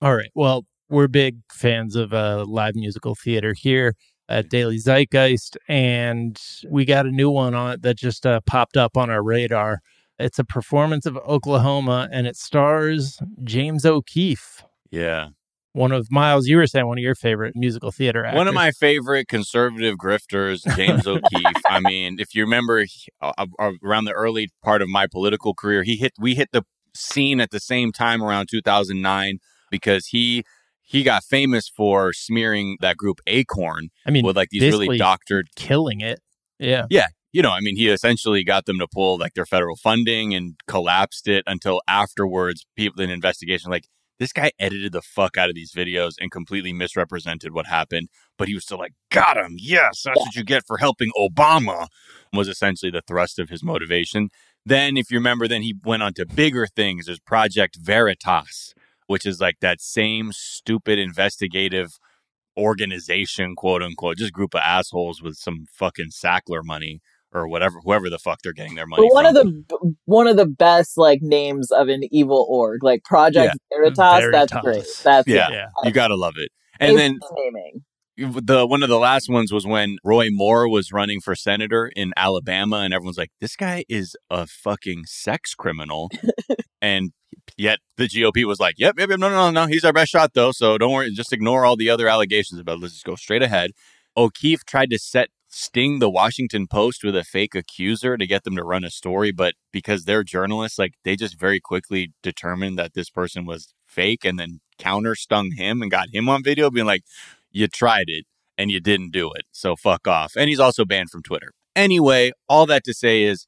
All right. Well, we're big fans of uh, live musical theater here at Daily Zeitgeist, and we got a new one on it that just uh, popped up on our radar. It's a performance of Oklahoma, and it stars James O'Keefe, Yeah. One of Miles. You were saying one of your favorite musical theater actors. One of my favorite conservative grifters, James O'Keefe. I mean, if you remember uh, around the early part of my political career, he hit we hit the scene at the same time around 2009 because he he got famous for smearing that group Acorn I mean, with like these really doctored killing it. Yeah. Yeah. you know, I mean, he essentially got them to pull like their federal funding and collapsed it until afterwards, people in investigation like this guy edited the fuck out of these videos and completely misrepresented what happened. But he was still like, got him. Yes, that's what you get for helping Obama, was essentially the thrust of his motivation. Then, if you remember, then he went on to bigger things. There's Project Veritas, which is like that same stupid investigative organization, quote unquote, just group of assholes with some fucking Sackler money or whatever, whoever the fuck they're getting their money But one from. of the one of the best like names of an evil org, like Project mm-hmm. Veritas. That's great. That's Yeah. Yeah. you gotta love it. And then naming. the one of the last ones was when Roy Moore was running for senator in Alabama, and everyone's like, "This guy is a fucking sex criminal," and yet the GOP was like, "Yep, yep, yep, no, no, no, no, he's our best shot though, so don't worry, just ignore all the other allegations about. it. Let's just go straight ahead." O'Keefe tried to set sting the Washington Post with a fake accuser to get them to run a story, but because they're journalists, like they just very quickly determined that this person was fake, and then counter stung him and got him on video, being like you tried it and you didn't do it. So fuck off. And he's also banned from Twitter. Anyway, all that to say is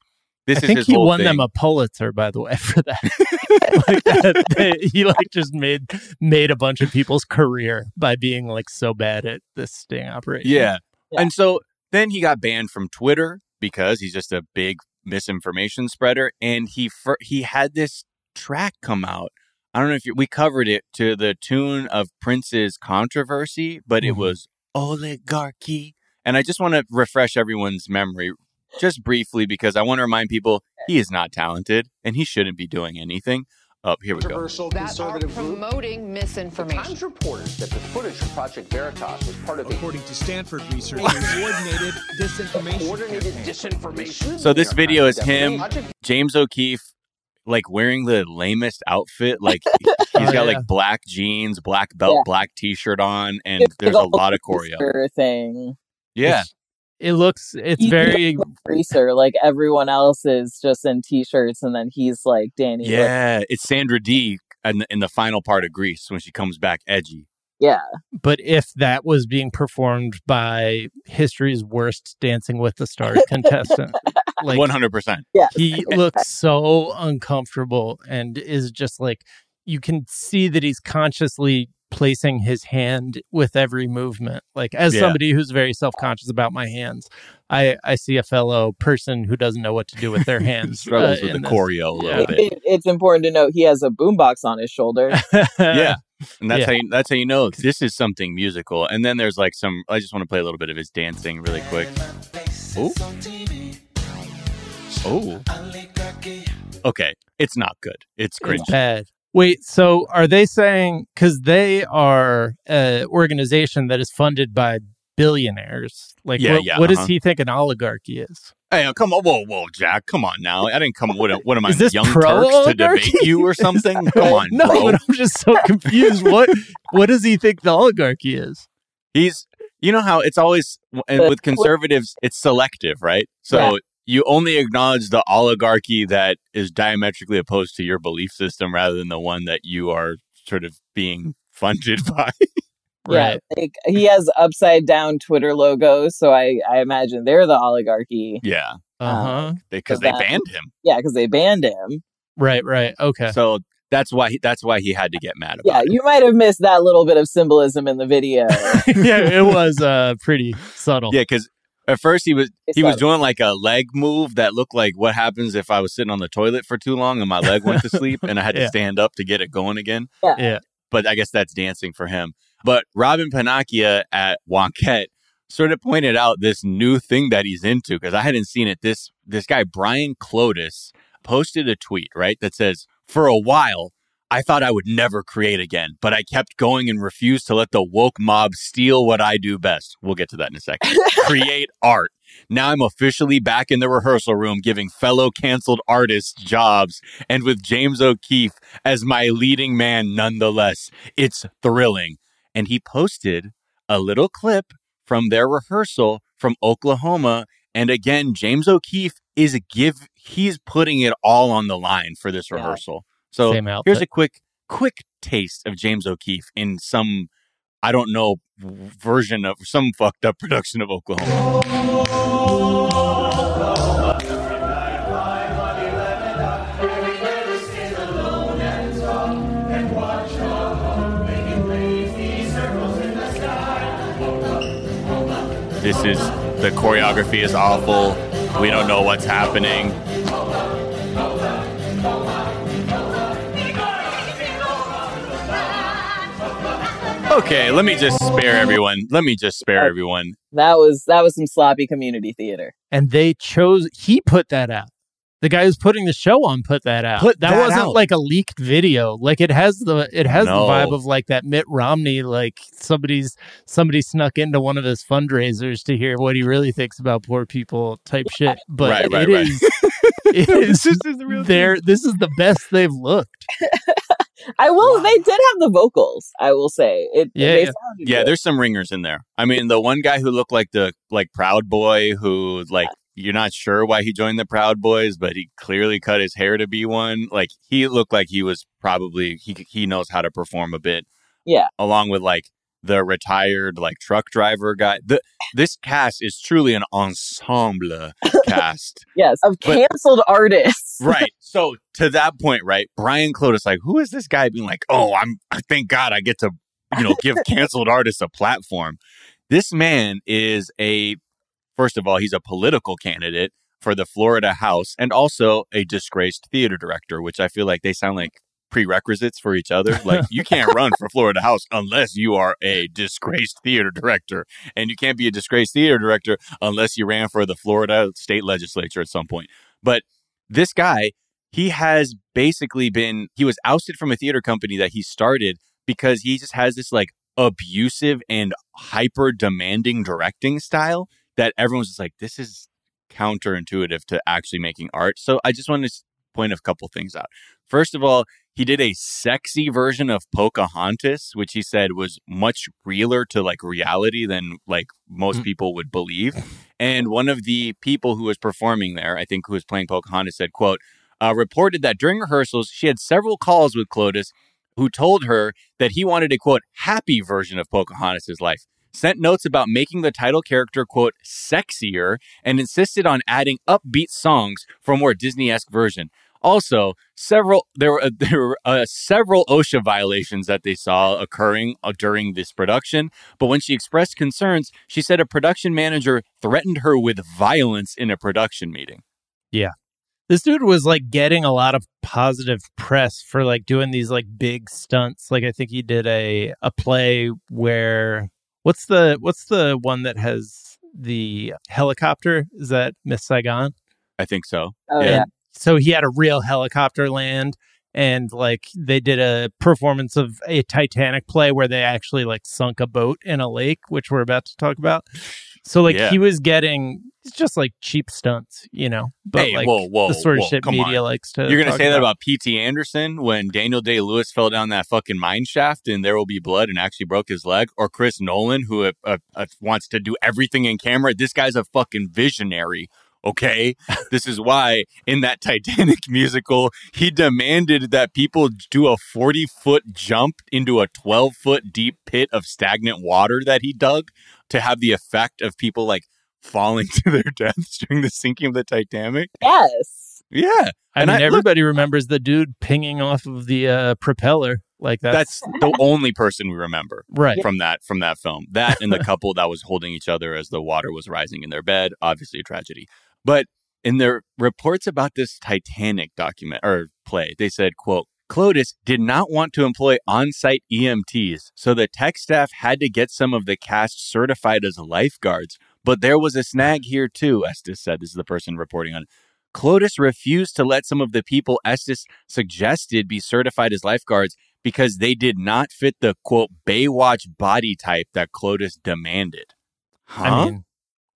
this I is think he won thing. them a Pulitzer, by the way, for that. like that, they- he like just made made a bunch of people's career by being like so bad at this sting operation. yeah. Yeah. And so then he got banned from Twitter because he's just a big misinformation spreader and he fir- he had this track come out. I don't know if you, we covered it to the tune of Prince's controversy, but it Mhm. was oligarchy. And I just want to refresh everyone's memory just briefly because I want to remind people he is not talented and he shouldn't be doing anything. Oh, here we go. controversial that are conservative group. promoting misinformation. Times reported that the footage from Project Veritas was part of a According to Stanford research, coordinated disinformation. coordinated disinformation. So this video is him, James O'Keefe, like wearing the lamest outfit. Like he's Oh, got yeah. like black jeans, black belt, Yeah. black t-shirt on, and It's there's a lot of whole choreo. thing. Yeah, It looks it's He's very the greaser, like everyone else is just in t-shirts, and then he's like Danny. like- yeah. It's Sandra Dee in the, in the final part of Grease when she comes back edgy. yeah. but if that was being performed by history's worst dancing with the stars contestant like One hundred percent. Yeah. he looks so uncomfortable and is just like you can see that he's consciously placing his hand with every movement like as Yeah. somebody who's very self-conscious about my hands i i see a fellow person who doesn't know what to do with their hands Struggles uh, with the this. choreo a little Yeah. bit. It- it's important to note he has a boombox on his shoulder. yeah. And that's Yeah. how you, that's how you know this is something musical. And then there's like some. I just want to play a little bit of his dancing really quick. Oh, oh. Okay, it's not good. It's cringe. It's bad. Wait, so are they saying because they are an organization that is funded by billionaires? Like, Yeah, what, yeah, what uh-huh. does he think an oligarchy is? Hey, uh, come on, whoa, whoa, Jack, come on now. I didn't come. What, what am I, this Young Turks to debate you or something? Come on, no, bro. but I'm just so confused. what what does he think the oligarchy is? He's, you know how it's always, and with conservatives, it's selective, right? So Yeah. You only acknowledge the oligarchy that is diametrically opposed to your belief system rather than the one that you are sort of being funded by. Right. Yeah, like he has upside down Twitter logos, so I I imagine they're the oligarchy. yeah, Uh huh. because they that- banned him. Yeah, because they banned him. Right. Right. Okay. So that's why he, that's why he had to get mad about it. Yeah, it. you might have missed that little bit of symbolism in the video. yeah, it was uh pretty subtle. Yeah, because at first he was It's he was doing like a leg move that looked like what happens if I was sitting on the toilet for too long and my leg went to sleep and I had to stand up to get it going again. Yeah. Yeah. But I guess that's dancing for him. But Robyn Pennacchia at Wonkette sort of pointed out this new thing that he's into because I hadn't seen it. This this guy Brian Clowdus posted a tweet right that says, "For a while." I thought I would never create again, but I kept going and refused to let the woke mob steal what I do best. We'll get to that in a second. create art. Now I'm officially back in the rehearsal room giving fellow canceled artists jobs and with James O'Keefe as my leading man nonetheless. It's thrilling. And he posted a little clip from their rehearsal from Oklahoma. And again, James O'Keefe is give he's putting it all on the line for this Yeah. So here's a quick quick taste of James O'Keefe in some I don't know version of some fucked up production of Oklahoma. This is the choreography is awful. We don't know what's happening. Okay, let me just spare everyone. Let me just spare uh, everyone. that was that was some sloppy community theater. and they chose he put that out the guy who's putting the show on put that out Put that, that wasn't out. like a leaked video like it has the it has No. the vibe of like that mitt romney like somebody's somebody snuck into one of his fundraisers to hear what he really thinks about poor people type shit but Right, right, it right. is it is there this is the best they've looked I will. They did have the vocals. I will say it. Yeah, they yeah. Yeah, good. there's some ringers in there. I mean, the one guy who looked like the like Proud Boy, who like you're not sure why he joined the Proud Boys, but he clearly cut his hair to be one. Like he looked like he was probably he he knows how to perform a bit. Yeah. along with like the retired like truck driver guy. The this cast is truly an ensemble cast. yes of But- canceled artists. right. So to that point, right, Brian Clowdus, like, who is this guy being like, oh, I'm thank God I get to, you know, give canceled artists a platform. This man is a first of all, he's a political candidate for the Florida House and also a disgraced theater director, which I feel like they sound like prerequisites for each other. Like you can't run for Florida House unless you are a disgraced theater director. And you can't be a disgraced theater director unless you ran for the Florida state legislature at some point. But this guy, he has basically been he was ousted from a theater company that he started because he just has this like abusive and hyper demanding directing style that everyone's just like this is counterintuitive to actually making art. So I just want to point a couple things out. First of all, he did a sexy version of Pocahontas, which he said was much realer to like reality than like most Mm. people would believe. And one of the people who was performing there, I think who was playing Pocahontas, said, "quote uh, reported that during rehearsals she had several calls with Clowdus, who told her that he wanted a quote happy version of Pocahontas's life." Sent notes about making the title character quote sexier and insisted on adding upbeat songs for a more Disney-esque version. Also, several there were there were uh, several OSHA violations that they saw occurring uh, during this production. But when she expressed concerns, she said a production manager threatened her with violence in a production meeting. Yeah, this dude was like getting a lot of positive press for like doing these like big stunts. Like I think he did a a play where what's the what's the one that has the helicopter? Is that Miss Saigon? I think so. Oh Yeah. yeah. So he had a real helicopter land and like they did a performance of a Titanic play where they actually like sunk a boat in a lake, which we're about to talk about. So like Yeah. he was getting it's just like cheap stunts, you know. But Hey, like whoa, whoa, the sort whoa, of shit media on. likes to You're gonna say that about P.T. Anderson when Daniel Day Lewis fell down that fucking mine shaft and There Will Be Blood and actually broke his leg, or Chris Nolan who uh, uh, uh, wants to do everything in camera. This guy's a fucking visionary. Okay, this is why in that Titanic musical he demanded that people do a 40 foot jump into a 12 foot deep pit of stagnant water that he dug to have the effect of people like falling to their deaths during the sinking of the Titanic. Yes. Yeah, I And mean, I- look- everybody remembers the dude pinging off of the uh, propeller. Like that's, that's the only person we remember right. from that from that film. That and the couple that was holding each other as the water was rising in their bed. Obviously a tragedy. But in their reports about this Titanic document or play, they said, quote, Clowdus did not want to employ on-site EMTs, so the tech staff had to get some of the cast certified as lifeguards. But there was a snag here too, Estes said. This is the person reporting on it. Clowdus refused to let some of the people Estes suggested be certified as lifeguards because they did not fit the quote Baywatch body type that Clowdus demanded. Huh? I mean,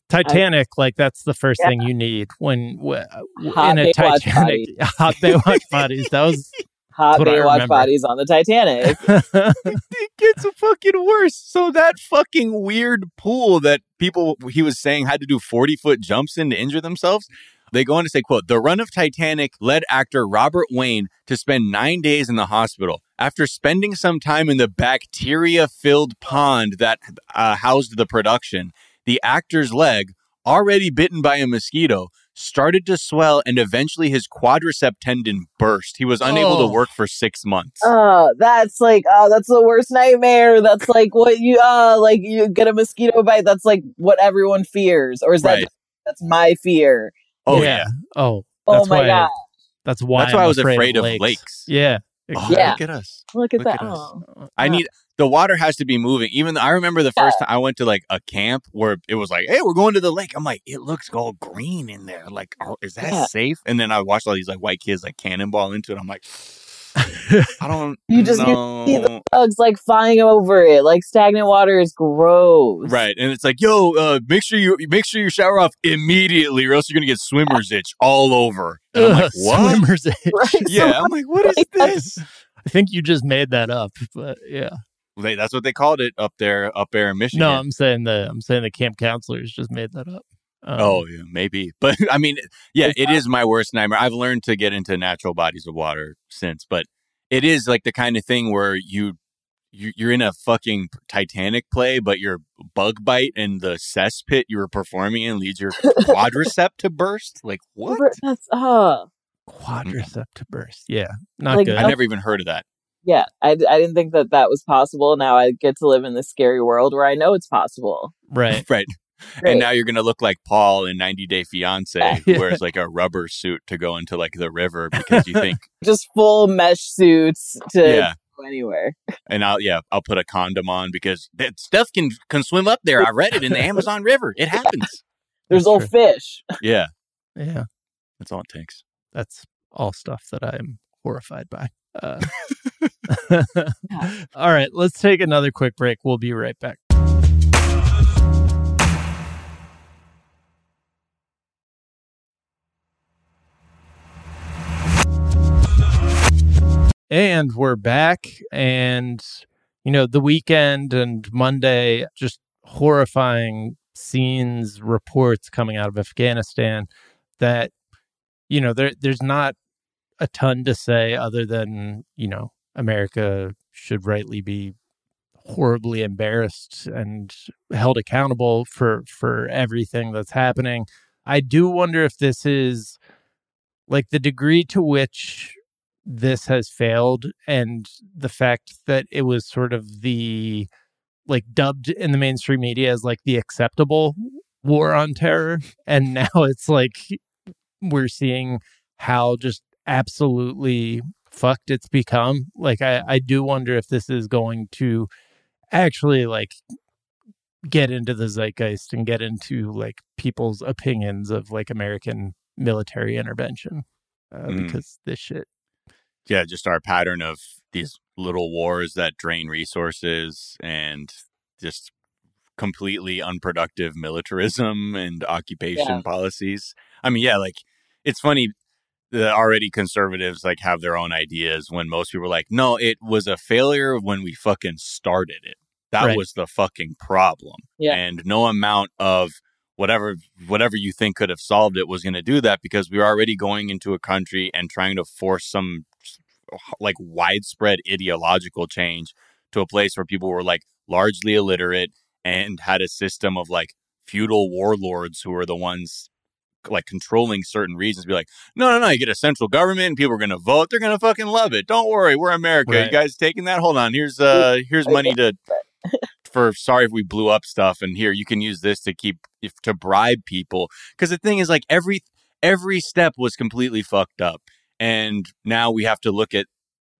Titanic, like that's the first Yeah. thing you need when w- w- in a Baywatch Titanic hot Baywatch bodies. That was Hot Baywatch bodies on the Titanic. it gets fucking worse. So that fucking weird pool that people he was saying had to do 40 foot jumps in to injure themselves. They go on to say, quote, the run of Titanic led actor Robert Wayne to spend nine days in the hospital after spending some time in the bacteria filled pond that uh, housed the production. The actor's leg, already bitten by a mosquito, started to swell and eventually his quadricep tendon burst. He was unable Oh. to work for six months. Oh, that's like oh, that's the worst nightmare. That's like what you uh like you get a mosquito bite. That's like what everyone fears, or is that that's my fear? oh, yeah. yeah. Oh, Oh That's my why- god! that's why. That's why I'm I was afraid, afraid of of lakes. lakes. Yeah. Oh, Yeah. Look at us. Look at Look that. at us. Oh. oh I oh. need the water has to be moving. Even though I remember the first time I went to like a camp where it was like, "Hey, we're going to the lake." I'm like, "It looks all green in there. Like, oh, is that Yeah. safe?" And then I watched all these like white kids like cannonball into it. I'm like, I don't. You just- you know. see the- Bugs like flying over it. Like stagnant water is gross. Right, and it's like, yo, uh, make sure you make sure you shower off immediately, or else you're gonna get swimmer's itch all over. And I'm like, what? Swimmer's itch. Right. Yeah, I'm like, what is Like, this? I think you just made that up, but yeah. They, that's what they called it up there, up there in Michigan. No, I'm saying the I'm saying the camp counselors just made that up. Um, Oh yeah, maybe. But I mean, yeah, it is my worst nightmare. I've learned to get into natural bodies of water since, but it is like the kind of thing where you, you you're in a fucking Titanic play, but your bug bite in the cesspit you were performing in leads your quadricep to burst. Like what? That's uh quadricep to burst. Yeah, not Like, good. I never even heard of that. yeah. I, I didn't think that that was possible. Now I get to live in this scary world where I know it's possible. right. Right. Great. And now you're gonna look like Paul in 90 Day Fiance, who Yeah. wears like a rubber suit to go into like the river because you think, Just full mesh suits to yeah. go anywhere. And I'll yeah, I'll put a condom on because that stuff can can swim up there. I read it in the Amazon River. It happens. There's That's old true. fish. Yeah, Yeah, that's all it takes. that's all stuff that I'm horrified by. Uh, all right, let's take another quick break. We'll be right back. And we're back. And, you know, the weekend and Monday, just horrifying scenes, reports coming out of Afghanistan that, you know, there there's not a ton to say other than, you know, America should rightly be horribly embarrassed and held accountable for for everything that's happening. I do wonder if this is like the degree to which this has failed and the fact that it was sort of the like dubbed in the mainstream media as like the acceptable war on terror and now it's like we're seeing how just absolutely fucked it's become like i i do wonder if this is going to actually like get into the zeitgeist and get into like people's opinions of like american military intervention uh, Mm. because this shit yeah, just our pattern of these little wars that drain resources and just completely unproductive militarism and occupation Yeah. policies. I mean, yeah, like it's funny the already conservatives like have their own ideas when most people are like, no, it was a failure when we fucking started it. That Right. was the fucking problem. Yeah. And no amount of whatever whatever you think could have solved it was going to do that because we were already going into a country and trying to force some like widespread ideological change to a place where people were like largely illiterate and had a system of like feudal warlords who were the ones like controlling certain regions be like no no no you get a central government and people are going to vote they're going to fucking love it. Don't worry we're america. Right. you guys taking that? Hold on here's uh here's money to for sorry if we blew up stuff and here you can use this to keep if, to bribe people. Because the thing is like every every step was completely fucked up and now we have to look at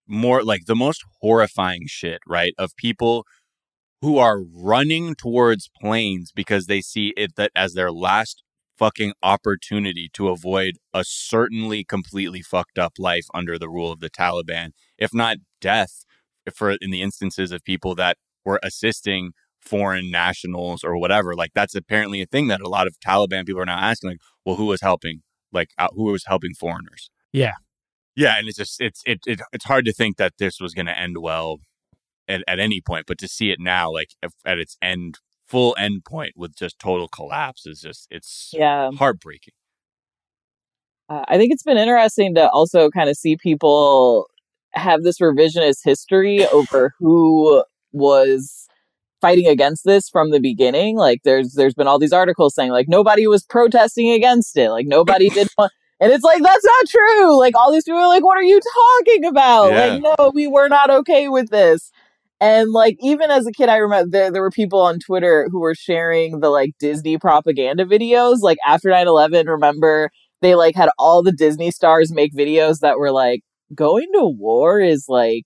more like the most horrifying shit right of people who are running towards planes because they see it that as their last fucking opportunity to avoid a certainly completely fucked up life under the rule of the Taliban if not death for in the instances of people that were assisting foreign nationals or whatever. Like that's apparently a thing that a lot of Taliban people are now asking like well who was helping? Like uh, who was helping foreigners? Yeah. Yeah and it's just it's it, it it's hard to think that this was going to end well at, at any point but to see it now like if, at its end full end point with just total collapse is just it's Yeah. heartbreaking Uh, I think it's been interesting to also kind of see people have this revisionist history over who was fighting against this from the beginning. Like there's there's been all these articles saying like nobody was protesting against it. Like nobody did want and it's like that's not true. Like all these people are like, what are you talking about? Yeah. Like, no, we were not okay with this. And like even as a kid, I remember there, there were people on Twitter who were sharing the like Disney propaganda videos. Like after 9-11, remember they like had all the Disney stars make videos that were like going to war is like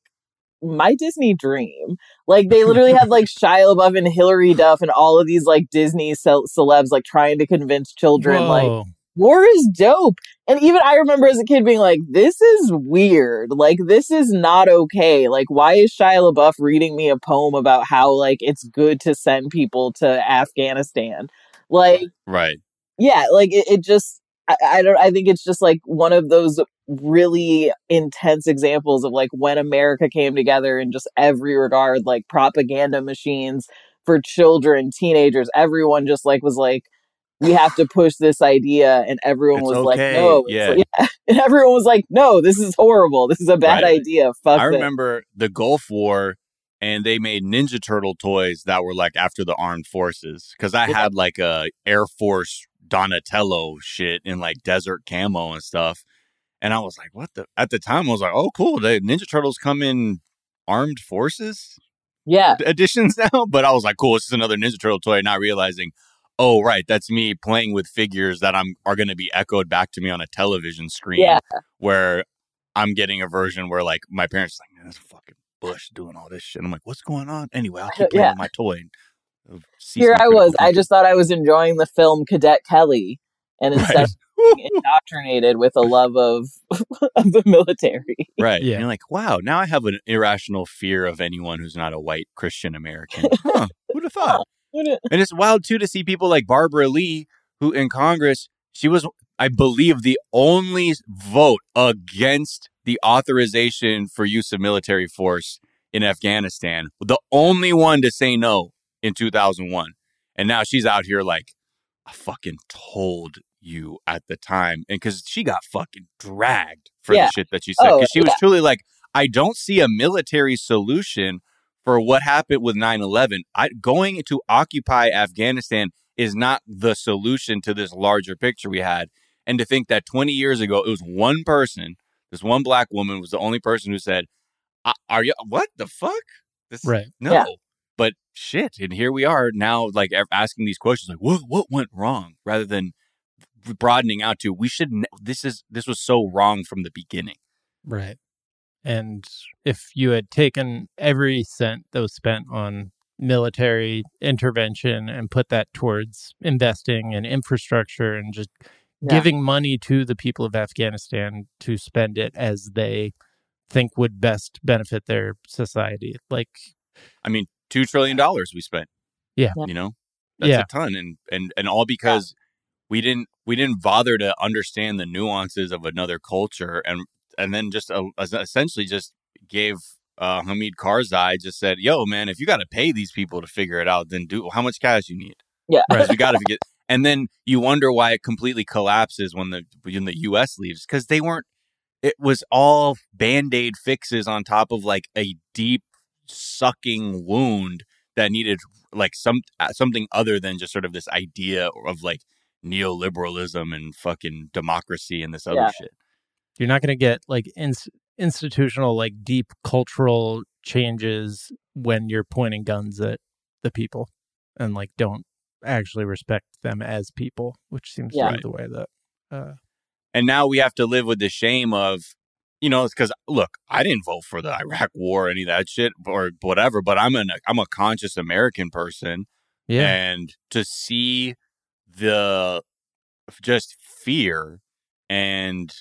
my Disney dream. Like they literally had like Shia LaBeouf and Hilary Duff and all of these like Disney ce- celebs like trying to convince children like Whoa. War is dope. And even I remember as a kid being like, this is weird. Like, this is not okay. Like, why is Shia LaBeouf reading me a poem about how, like, it's good to send people to Afghanistan? Like, right yeah, like, it, it just, I, I don't, I think it's just like one of those really intense examples of like when America came together in just every regard, like propaganda machines for children, teenagers, everyone just like was like, we have to push this idea and everyone It's was like no yeah. like- yeah. and everyone was like no this is horrible this is a bad Right. idea fuck I this. remember the Gulf War, and they made Ninja Turtle toys that were like after the armed forces. Because I Yeah. had like a Air Force Donatello shit in like desert camo and stuff, and I was like, "What the?" At the time, I was like, "Oh, cool! The Ninja Turtles come in armed forces yeah editions now." But I was like, "Cool! This is another Ninja Turtle toy." Not realizing, oh, right, that's me playing with figures that I'm are going to be echoed back to me on a television screen yeah where I'm getting a version where like my parents are like, man, that's fucking Bush doing all this shit. I'm like, what's going on? Anyway, I'll keep playing Yeah. with my toy. and, uh, here i was i just thought i was enjoying the film cadet kelly and instead Right. indoctrinated with a love of of the military. Right. Yeah. And you're like, wow, now I have an irrational fear of anyone who's not a white Christian American. Huh, who'd have thought? And it's wild too to see people like Barbara Lee, who in Congress, she was, I believe, the only vote against the authorization for use of military force in Afghanistan. The only one to say no in 2001. And now she's out here like, I fucking told you at the time. And because she got fucking dragged for Yeah. the shit that she said. Oh, Because she was yeah. truly like, I don't see a military solution for what happened with 9-11 I, going to occupy afghanistan is not the solution to this larger picture we had and to think that 20 years ago it was one person this one black woman was the only person who said "Uh, are you what the fuck this Right. no Yeah. but shit and here we are now like asking these questions like what what went wrong rather than broadening out to we should ne- this is this was so wrong from the beginning Right. And if you had taken every cent that was spent on military intervention and put that towards investing in infrastructure and just Yeah. giving money to the people of Afghanistan to spend it as they think would best benefit their society. Like, I mean, two trillion dollars we spent. Yeah. you know, that's Yeah. a ton, and and and all because we didn't we didn't bother to understand the nuances of another culture, and and then just uh, essentially just gave uh, Hamid Karzai just said, "Yo, man, if you got to pay these people to figure it out, then do how much cash you need." Yeah. because we got to get. And then you wonder why it completely collapses when the when the U.S. leaves because they weren't. It was all band aid fixes on top of like a deep sucking wound that needed like some uh, something other than just sort of this idea of like neoliberalism and fucking democracy and this other Yeah. shit. You're not going to get like ins- institutional, like deep cultural changes when you're pointing guns at the people and like don't actually respect them as people, which seems Yeah. to be the way that. Uh, And now we have to live with the shame of, you know, it's because look, I didn't vote for the Iraq War, or any of that shit, or whatever. But I'm an I'm a conscious American person, yeah. and to see the just fear and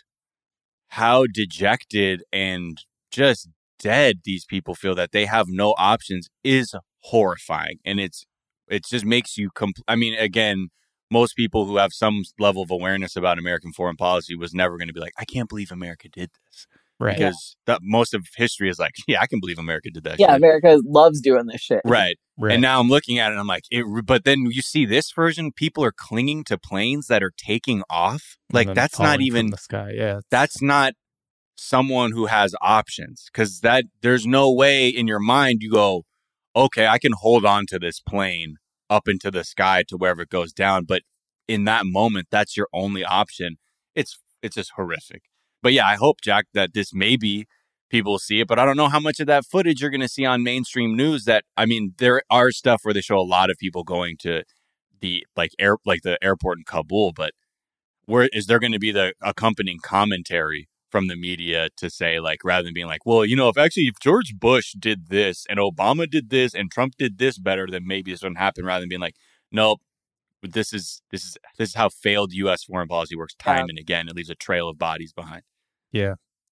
how dejected and just dead these people feel that they have no options is horrifying. And it's it just makes you compl- i mean again most people who have some level of awareness about american foreign policy was never going to be like i can't believe america did this right. because that most of history is like yeah i can believe america did that Yeah, shit. America loves doing this shit. right right. and now I'm looking at it and I'm like, it, but then you see this version, people are clinging to planes that are taking off. Like that's not even the sky. Yeah. that's not someone who has options because that there's no way in your mind you go, okay, I can hold on to this plane up into the sky to wherever it goes down. But in that moment, that's your only option. It's it's just horrific. But yeah, I hope Jack that this maybe people will see it, but I don't know how much of that footage you're going to see on mainstream news. That I mean, there are stuff where they show a lot of people going to the like air like the airport in Kabul, but where is there going to be the accompanying commentary from the media to say like rather than being like, well, you know, if actually if George Bush did this and Obama did this and Trump did this better, then maybe this wouldn't happen. Rather than being like, nope, this is this is this is how failed U.S. foreign policy works time Yeah. and again. It leaves a trail of bodies behind.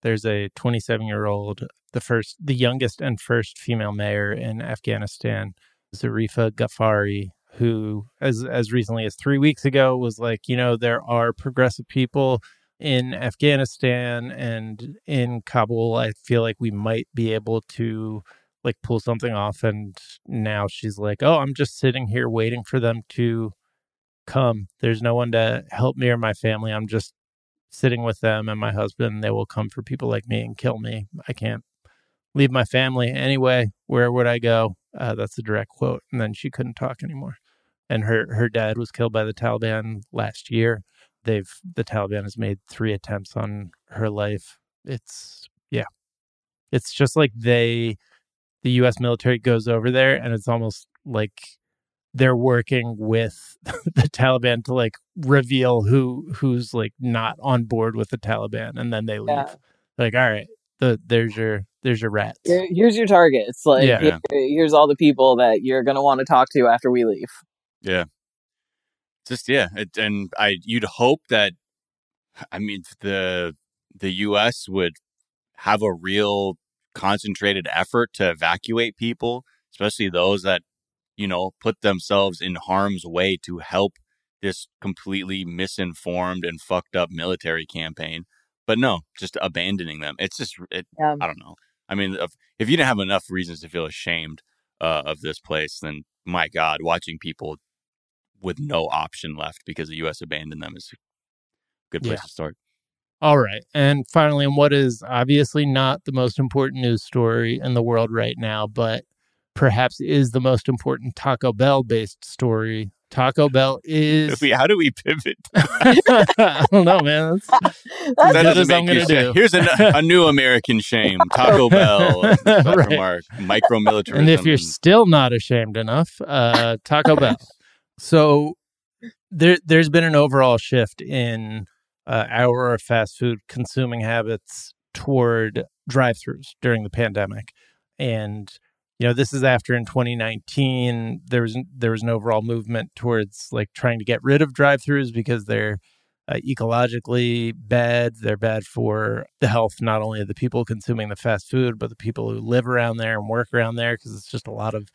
There's a 27 year old, the first, the youngest and first female mayor in Afghanistan, Zarifa Ghaffari, who, as as recently as three weeks ago, was like, you know, there are progressive people in Afghanistan and in Kabul. I feel like we might be able to like pull something off. And now she's like, oh, I'm just sitting here waiting for them to come. There's no one to help me or my family. I'm just sitting with them and my husband. They will come for people like me and kill me. I can't leave my family anyway. Where would I go? Uh, that's a direct quote. And then she couldn't talk anymore. And her her dad was killed by the Taliban last year. They've the Taliban has made three attempts on her life. It's yeah, it's just like they, the U.S. military goes over there, and it's almost like they're working with the Taliban to like reveal who who's like not on board with the Taliban, and then they leave. Yeah. Like, all right, the there's your there's your rats. Here's your targets. Like, Yeah. here- here's all the people that you're going to want to talk to after we leave. Yeah, just yeah it, and i you'd hope that I mean, the the U.S. would have a real concentrated effort to evacuate people, especially those that you know put themselves in harm's way to help this completely misinformed and fucked up military campaign. But no, just abandoning them. It's just, it, Yeah. I don't know. I mean, if, if you didn't have enough reasons to feel ashamed uh, of this place, then my God, watching people with no option left because the U.S. abandoned them is a good place Yeah. to start. All right. And finally, and what is obviously not the most important news story in the world right now, but perhaps is the most important Taco Bell based story. Taco Bell is. We- How do we pivot? I don't know, man. That's, That's That That doesn't doesn't I'm make you gonna say, do. Here's a, a new American shame: Taco Bell Right. from our micro militarism. and if you're still not ashamed enough, uh, Taco Bell. So there, there's been an overall shift in uh, our fast food consuming habits toward drive-throughs during the pandemic, and you know this is after in 2019 there was there was an overall movement towards like trying to get rid of drive-throughs because they're uh, ecologically bad. They're bad for the health not only of the people consuming the fast food, but the people who live around there and work around there because it's just a lot of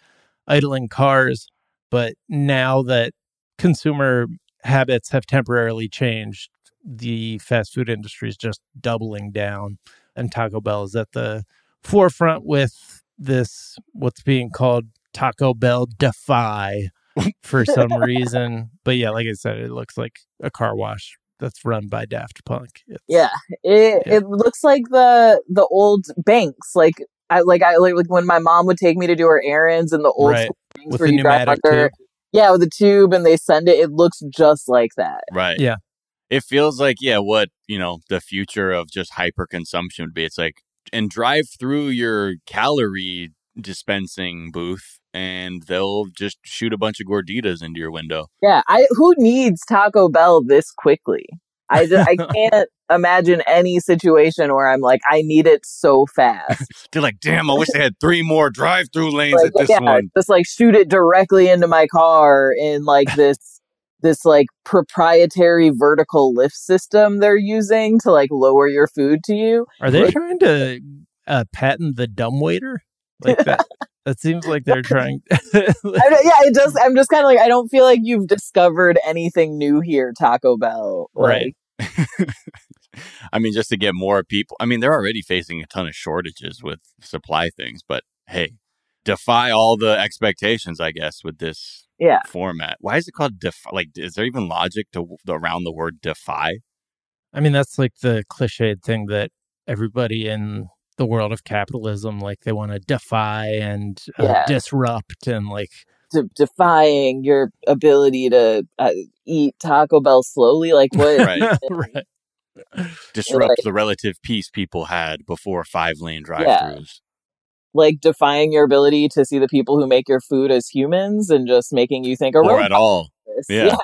idling cars. But now that consumer habits have temporarily changed, the fast food industry is just doubling down, and Taco Bell is at the forefront with this what's being called Taco Bell Defy for some reason. But yeah, like I said, it looks like a car wash that's run by Daft Punk. It's- Yeah, it Yeah. it looks like the the old banks. Like I like I like, like when my mom would take me to do her errands in the old Right. school banks With where the you drive pneumatic under. tube. Yeah, with the tube and they send it. It looks just like that. right, Yeah. it feels like yeah, what you know, the future of just hyper consumption would be. It's like and drive through your calorie dispensing booth, and they'll just shoot a bunch of gorditas into your window. Yeah, I who needs Taco Bell this quickly? I just, I can't imagine any situation where I'm like I need it so fast. They're like, damn, I wish they had three more drive through lanes like, at this yeah, one. just like shoot it directly into my car in like this this like proprietary vertical lift system they're using to like lower your food to you. Are they Like- trying to uh, patent the dumb waiter? Like that? that seems like they're trying. I don't, yeah, it does. I'm just kind of like I don't feel like you've discovered anything new here, Taco Bell. Like, Right. I mean, just to get more people. I mean, they're already facing a ton of shortages with supply things, but hey, defy all the expectations, I guess, with this Yeah. format. Why is it called defy? Like, is there even logic to around the word defy? I mean, that's like the cliched thing that everybody in the world of capitalism, like they want to defy and uh, Yeah. disrupt and like, de- defying your ability to uh, eat Taco Bell slowly. Like what? Right. right. Disrupt Like- the relative peace people had before five lane drive-throughs. Yeah. Drive-throughs. Like defying your ability to see the people who make your food as humans and just making you think a Or robot. at all. is. Yeah.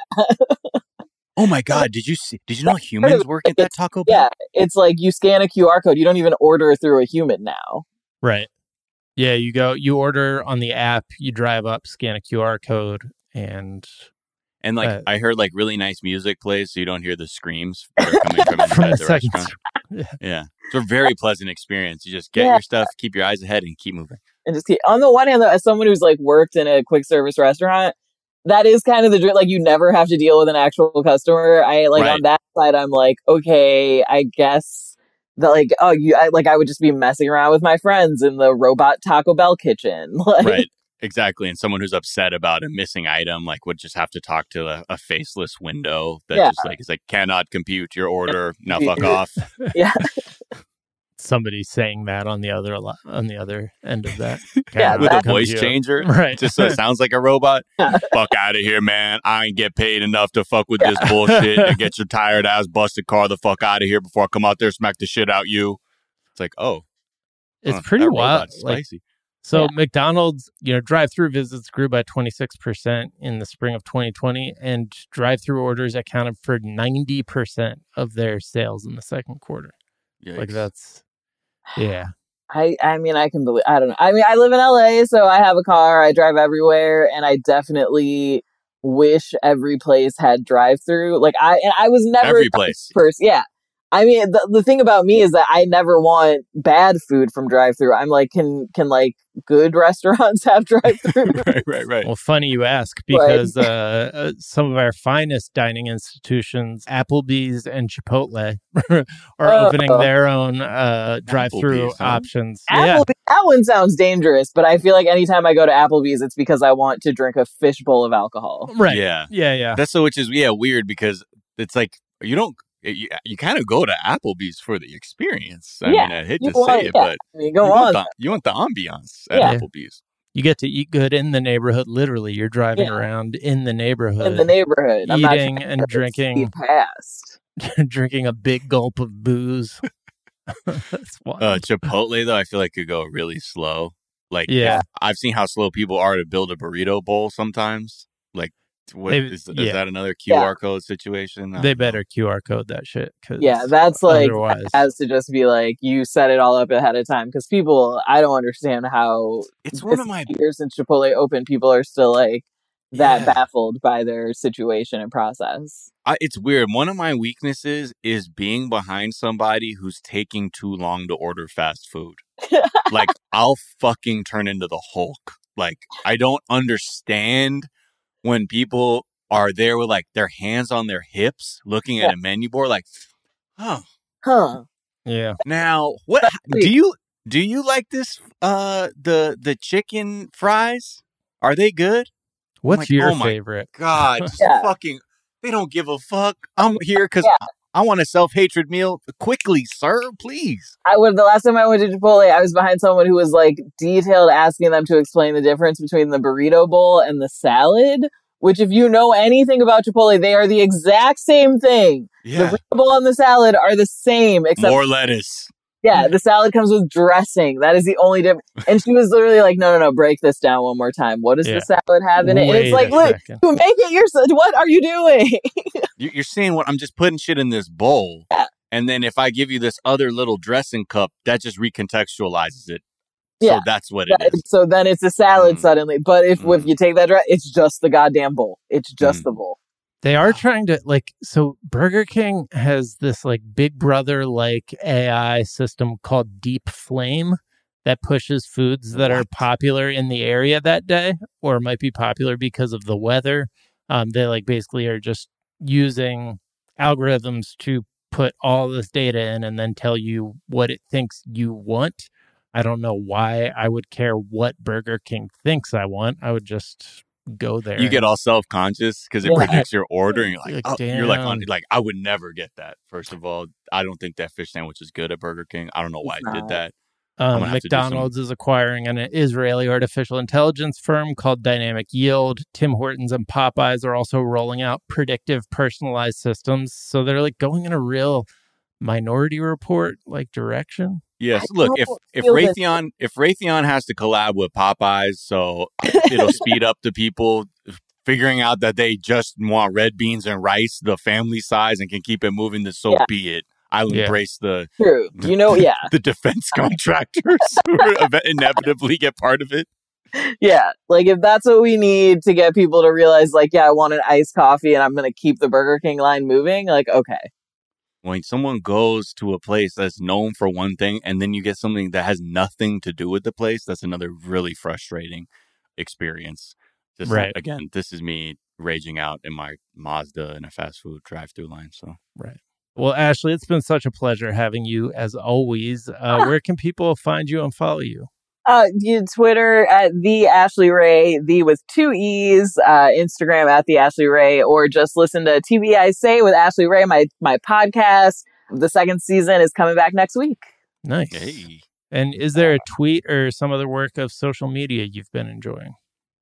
Oh my God! Did you see? Did you know humans work at that Taco Bell? Yeah, it's like you scan a QR code. You don't even order through a human now. Right. Yeah. You go, you order on the app, you drive up, scan a QR code, and And like Uh, I heard like really nice music plays, so you don't hear the screams that are coming from from inside the the second. restaurant. Yeah, it's a very pleasant experience. You just get Yeah. your stuff, keep your eyes ahead, and keep moving. and just keep, on the one hand, though, as someone who's like worked in a quick service restaurant, that is kind of the dream. Like you never have to deal with an actual customer. I like Right. on that side, I'm like, okay, I guess that like oh you I, like I would just be messing around with my friends in the robot Taco Bell kitchen. Like, Right. Exactly. And someone who's upset about a missing item, like, would just have to talk to a, a faceless window that Yeah. just like is like cannot compute your order. Now fuck off. Yeah, Somebody saying that on the other on the other end of that. Yeah, With a voice Compute. changer. Right. Just so it sounds like a robot. fuck out of here, man. I ain't get paid enough to fuck with this bullshit and get your tired ass busted car the fuck out of here before I come out there smack the shit out you. It's like, oh, It's huh, pretty wild. robot's Like, spicy. So Yeah. McDonald's, you know, drive-through visits grew by 26% in the spring of 2020 and drive-through orders accounted for 90% of their sales in the second quarter. Like that's yeah. I I mean I can believe I don't know. I mean I live in LA, so I have a car. I drive everywhere, and I definitely wish every place had drive through. Like I and I was never Every place. person. Yeah. I mean, the, the thing about me is that I never want bad food from drive through. I'm like, can can like good restaurants have drive through? right, right, right. Well, funny you ask because uh, uh, some of our finest dining institutions, Applebee's and Chipotle, are Oh. opening their own uh, drive-through Applebee's, huh? options. Yeah, Applebee's, that one sounds dangerous, but I feel like anytime I go to Applebee's, it's because I want to drink a fishbowl of alcohol. right. Yeah. yeah, yeah. That's so, which is yeah weird because it's like you don't you, you kind of go to Applebee's for the experience. I Yeah, mean, I hate you to want- say it, yeah. but I mean, go you on. want the, you want the ambiance at Yeah. Applebee's. You get to eat good in the neighborhood. Literally, you're driving Yeah. around in the neighborhood, in the neighborhood. I'm not eating and drinking, see past. drinking a big gulp of booze. That's wild. Uh, Chipotle though, I feel like could go really slow. Like, Yeah. I've seen how slow people are to build a burrito bowl sometimes. Like, what They- is, is that another QR Yeah. code situation? They don't know. better QR code that shit. 'cause Yeah, that's like otherwise, has to just be like you set it all up ahead of time because people. I don't understand how It's one of my years since Chipotle open, people are still like that Yeah. baffled by their situation and process. I, it's weird. One of my weaknesses is being behind somebody who's taking too long to order fast food. like I'll fucking turn into the Hulk. Like I don't understand when people are there with like their hands on their hips looking at a menu board like, "Oh, Huh? yeah. now what do you do you like this uh the the chicken fries? Are they good? What's like, your oh my favorite? God, just Yeah. fucking. They don't give a fuck. I'm here because Yeah. I want a self hatred meal quickly, sir. Please. I would. The last time I went to Chipotle, I was behind someone who was like detailed asking them to explain the difference between the burrito bowl and the salad. Which, if you know anything about Chipotle, they are the exact same thing. Yeah. The burrito bowl and the salad are the same, except More lettuce. Yeah, the salad comes with dressing. That is the only difference. And she was literally like, "No, no, no, break this down one more time. What does Yeah. the salad have in it?" And it's like, "Look, you make it yourself. What are you doing?" You- You're seeing what I'm just putting shit in this bowl. Yeah. And then if I give you this other little dressing cup, that just recontextualizes it. Yeah. So that's what it That- is. so then it's a salad Mm. suddenly. But if if Mm. you take that dress, it's just the goddamn bowl. It's just Mm. the bowl. They are trying to like so Burger King has this like Big Brother like AI system called Deep Flame that pushes foods that are popular in the area that day or might be popular because of the weather. Um, they like basically are just using algorithms to put all this data in and then tell you what it thinks you want. I don't know why I would care what Burger King thinks I want. I would just go there. You get all self conscious because it Yeah. predicts your order, and you're like, Like, oh, you're like, on, like I would never get that. First of all, I don't think that fish sandwich is good at Burger King. I don't know why It's I did that. Um, gonna have to do some- McDonald's is acquiring an Israeli artificial intelligence firm called Dynamic Yield. Tim Hortons and Popeyes are also rolling out predictive personalized systems. So they're like going in a real minority report like direction. Yes. I Look, if if feel this- Raytheon if Raytheon has to collab with Popeyes, so it'll speed up the people figuring out that they just want red beans and rice, the family size, and can keep it moving. Then so Yeah. be it. I'll Yeah. embrace the True. You know, yeah, the defense contractors who inevitably get part of it. yeah. Like if that's what we need to get people to realize, like, yeah, I want an iced coffee, and I'm gonna keep the Burger King line moving. Like, okay, When someone goes to a place that's known for one thing, and then you get something that has nothing to do with the place, that's another really frustrating experience. Just like, Right. again, this is me raging out in my Mazda in a fast food drive-through line. So right. Well, Ashley, it's been such a pleasure having you as always. Uh, where can people find you and follow you? Uh, you Twitter at the Ashley Ray, the with two E's, uh, Instagram at the Ashley Ray, or just listen to TV I Say with Ashley Ray, my, my podcast. The second season is coming back next week. Nice. hey, And is there a tweet or some other work of social media you've been enjoying?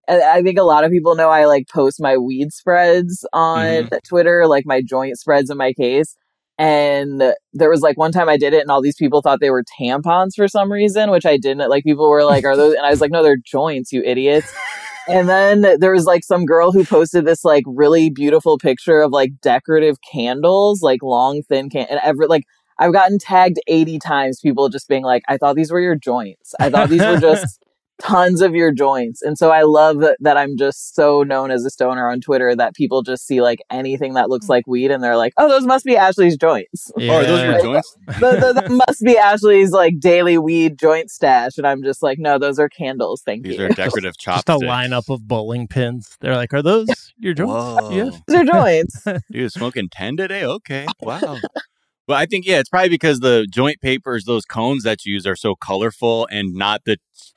I I think a lot of people know I like post my weed spreads on Twitter, like my joint spreads in my case. And there was like one time I did it and all these people thought they were tampons for some reason, which I didn't. Like people were like, are those? And I was like, no, they're joints, you idiots. and then there was like some girl who posted this like really beautiful picture of like decorative candles, like long, thin can, and ever like I've gotten tagged 80 times, people just being like, I thought these were your joints. I thought these were just tons of your joints. And so I love that, that I'm just so known as a stoner on Twitter that people just see like anything that looks like weed and they're like, oh, those must be Ashley's joints. Oh, those your Yeah. joints? Th- th- that must be Ashley's like daily weed joint stash. And I'm just like, no, those are candles. Thank These you. These are decorative Just chopsticks. a lineup of bowling pins. They're like, are those your joints? Whoa. Yeah. Those are joints. Dude, smoking 10 today? Okay. Wow. Well, I think, yeah, it's probably because the joint papers, those cones that you use are so colorful and not the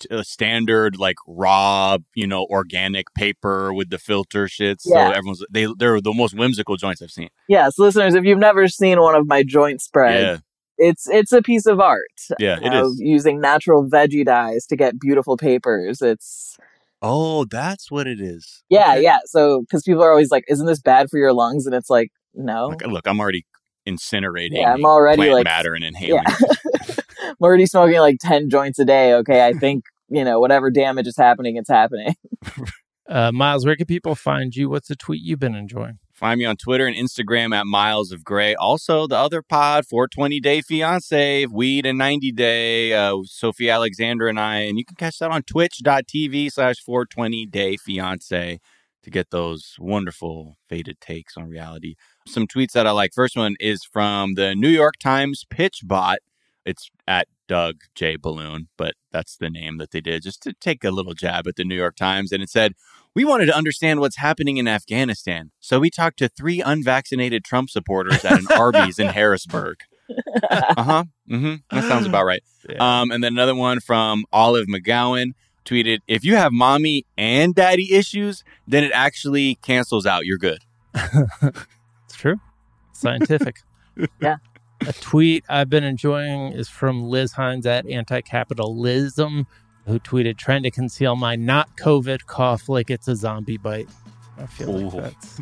uh, standard, like raw, you know, organic paper with the filter shits. Yeah. So everyone's, they, they're the most whimsical joints I've seen. yes, listeners, if you've never seen one of my joint spreads, Yeah. it's it's a piece of art. Yeah, it of is. using natural veggie dyes to get beautiful papers. It's Oh, that's what it is. yeah, Okay. yeah. So because people are always like, "Isn't this bad for your lungs?" And it's like, no, Like, look, I'm already incinerating Yeah, I'm already, plant like- matter and inhaling. yeah. I'm already smoking like ten joints a day. Okay, I think you know whatever damage is happening, it's happening. Uh, Miles, where can people find you? What's a tweet you've been enjoying? Find me on Twitter and Instagram at Miles of Gray. Also, the other pod, 420 Day Fiance, Weed and 90 Day, uh, Sophie Alexander and I. And you can catch that on twitch.tv slash 420 Day Fiance to get those wonderful faded takes on reality. Some tweets that I like. First one is from the New York Times Pitch Bot. It's at Doug J. Balloon, but that's the name that they did just to take a little jab at the New York Times. And it said, we wanted to understand what's happening in Afghanistan. So we talked to three unvaccinated Trump supporters at an Arby's in Harrisburg. Uh huh. Mm-hmm. That sounds about right. Um, and then another one from Olive McGowan tweeted, if you have mommy and daddy issues, then it actually cancels out. You're good. It's true. Scientific. Yeah. A tweet I've been enjoying is from Liz Hines at Anti Capitalism, who tweeted, trying to conceal my not COVID cough like it's a zombie bite. I feel like Ooh. that's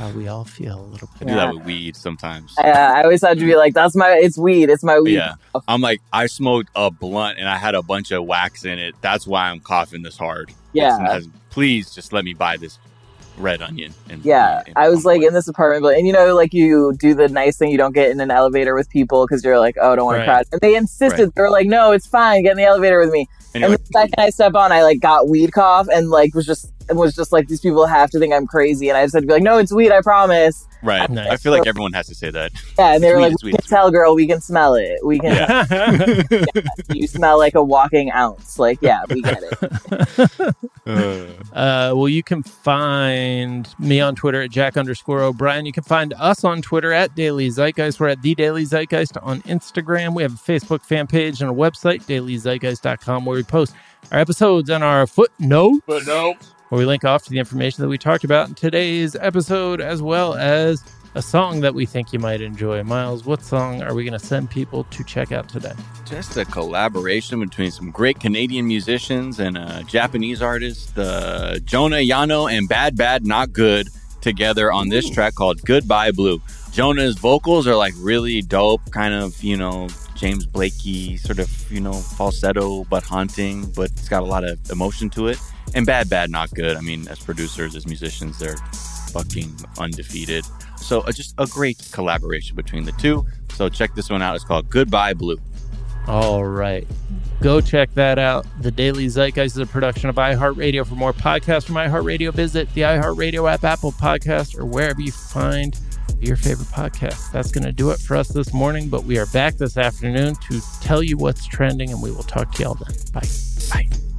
how we all feel a little bit. I do that with weed sometimes. Uh, I always have to be like, "That's my, it's weed, it's my weed." Yeah. I'm like, I smoked a blunt and I had a bunch of wax in it. That's why I'm coughing this hard. Yeah. It's- has- please just let me buy this red onion. And, Yeah, and- I was like in this apartment, but and you know, like you do the nice thing, you don't get in an elevator with people because you're like, oh, I don't want Right. to crash. And they insisted, Right. they were like, no, it's fine, get in the elevator with me. and And the second I step on, I like got weed cough and like was just and was just like these people have to think I'm crazy, and I just had to be like, no, it's weed, I promise. right. Nice. I feel like everyone has to say that. Yeah, and they were weed, like, it's we weed, can it's tell, girl, we can smell it. We can. Yeah. You smell like a walking ounce. Like, yeah, we get it. Uh, well, you can find me on Twitter at Jack underscore O'Brien. You can find us on Twitter at Daily Zeitgeist. We're at The Daily Zeitgeist on Instagram. We have a Facebook fan page and a website, dailyzeitgeist.com, where we post our episodes and our footnote, but no. Where we link off to the information that we talked about in today's episode, as well as a song that we think you might enjoy. Miles, what song are we going to send people to check out today? Just a collaboration between some great Canadian musicians and a Japanese artist, uh, Jonah Yano and Bad Bad Not Good, together on this track called Goodbye Blue. Jonah's vocals are like really dope, kind of, you know, James Blakey, sort of, you know, falsetto but haunting, but it's got a lot of emotion to it. And Bad Bad Not Good. I mean, as producers, as musicians, they're fucking undefeated. So uh, just a great collaboration between the two. So check this one out. It's called Goodbye Blue. All right. Go check that out. The Daily Zeitgeist is a production of iHeartRadio. For more podcasts from iHeartRadio, visit the iHeartRadio app, Apple Podcast, or wherever you find your favorite podcast. That's going to do it for us this morning, but we are back this afternoon to tell you what's trending, and we will talk to y'all then. Bye. Bye.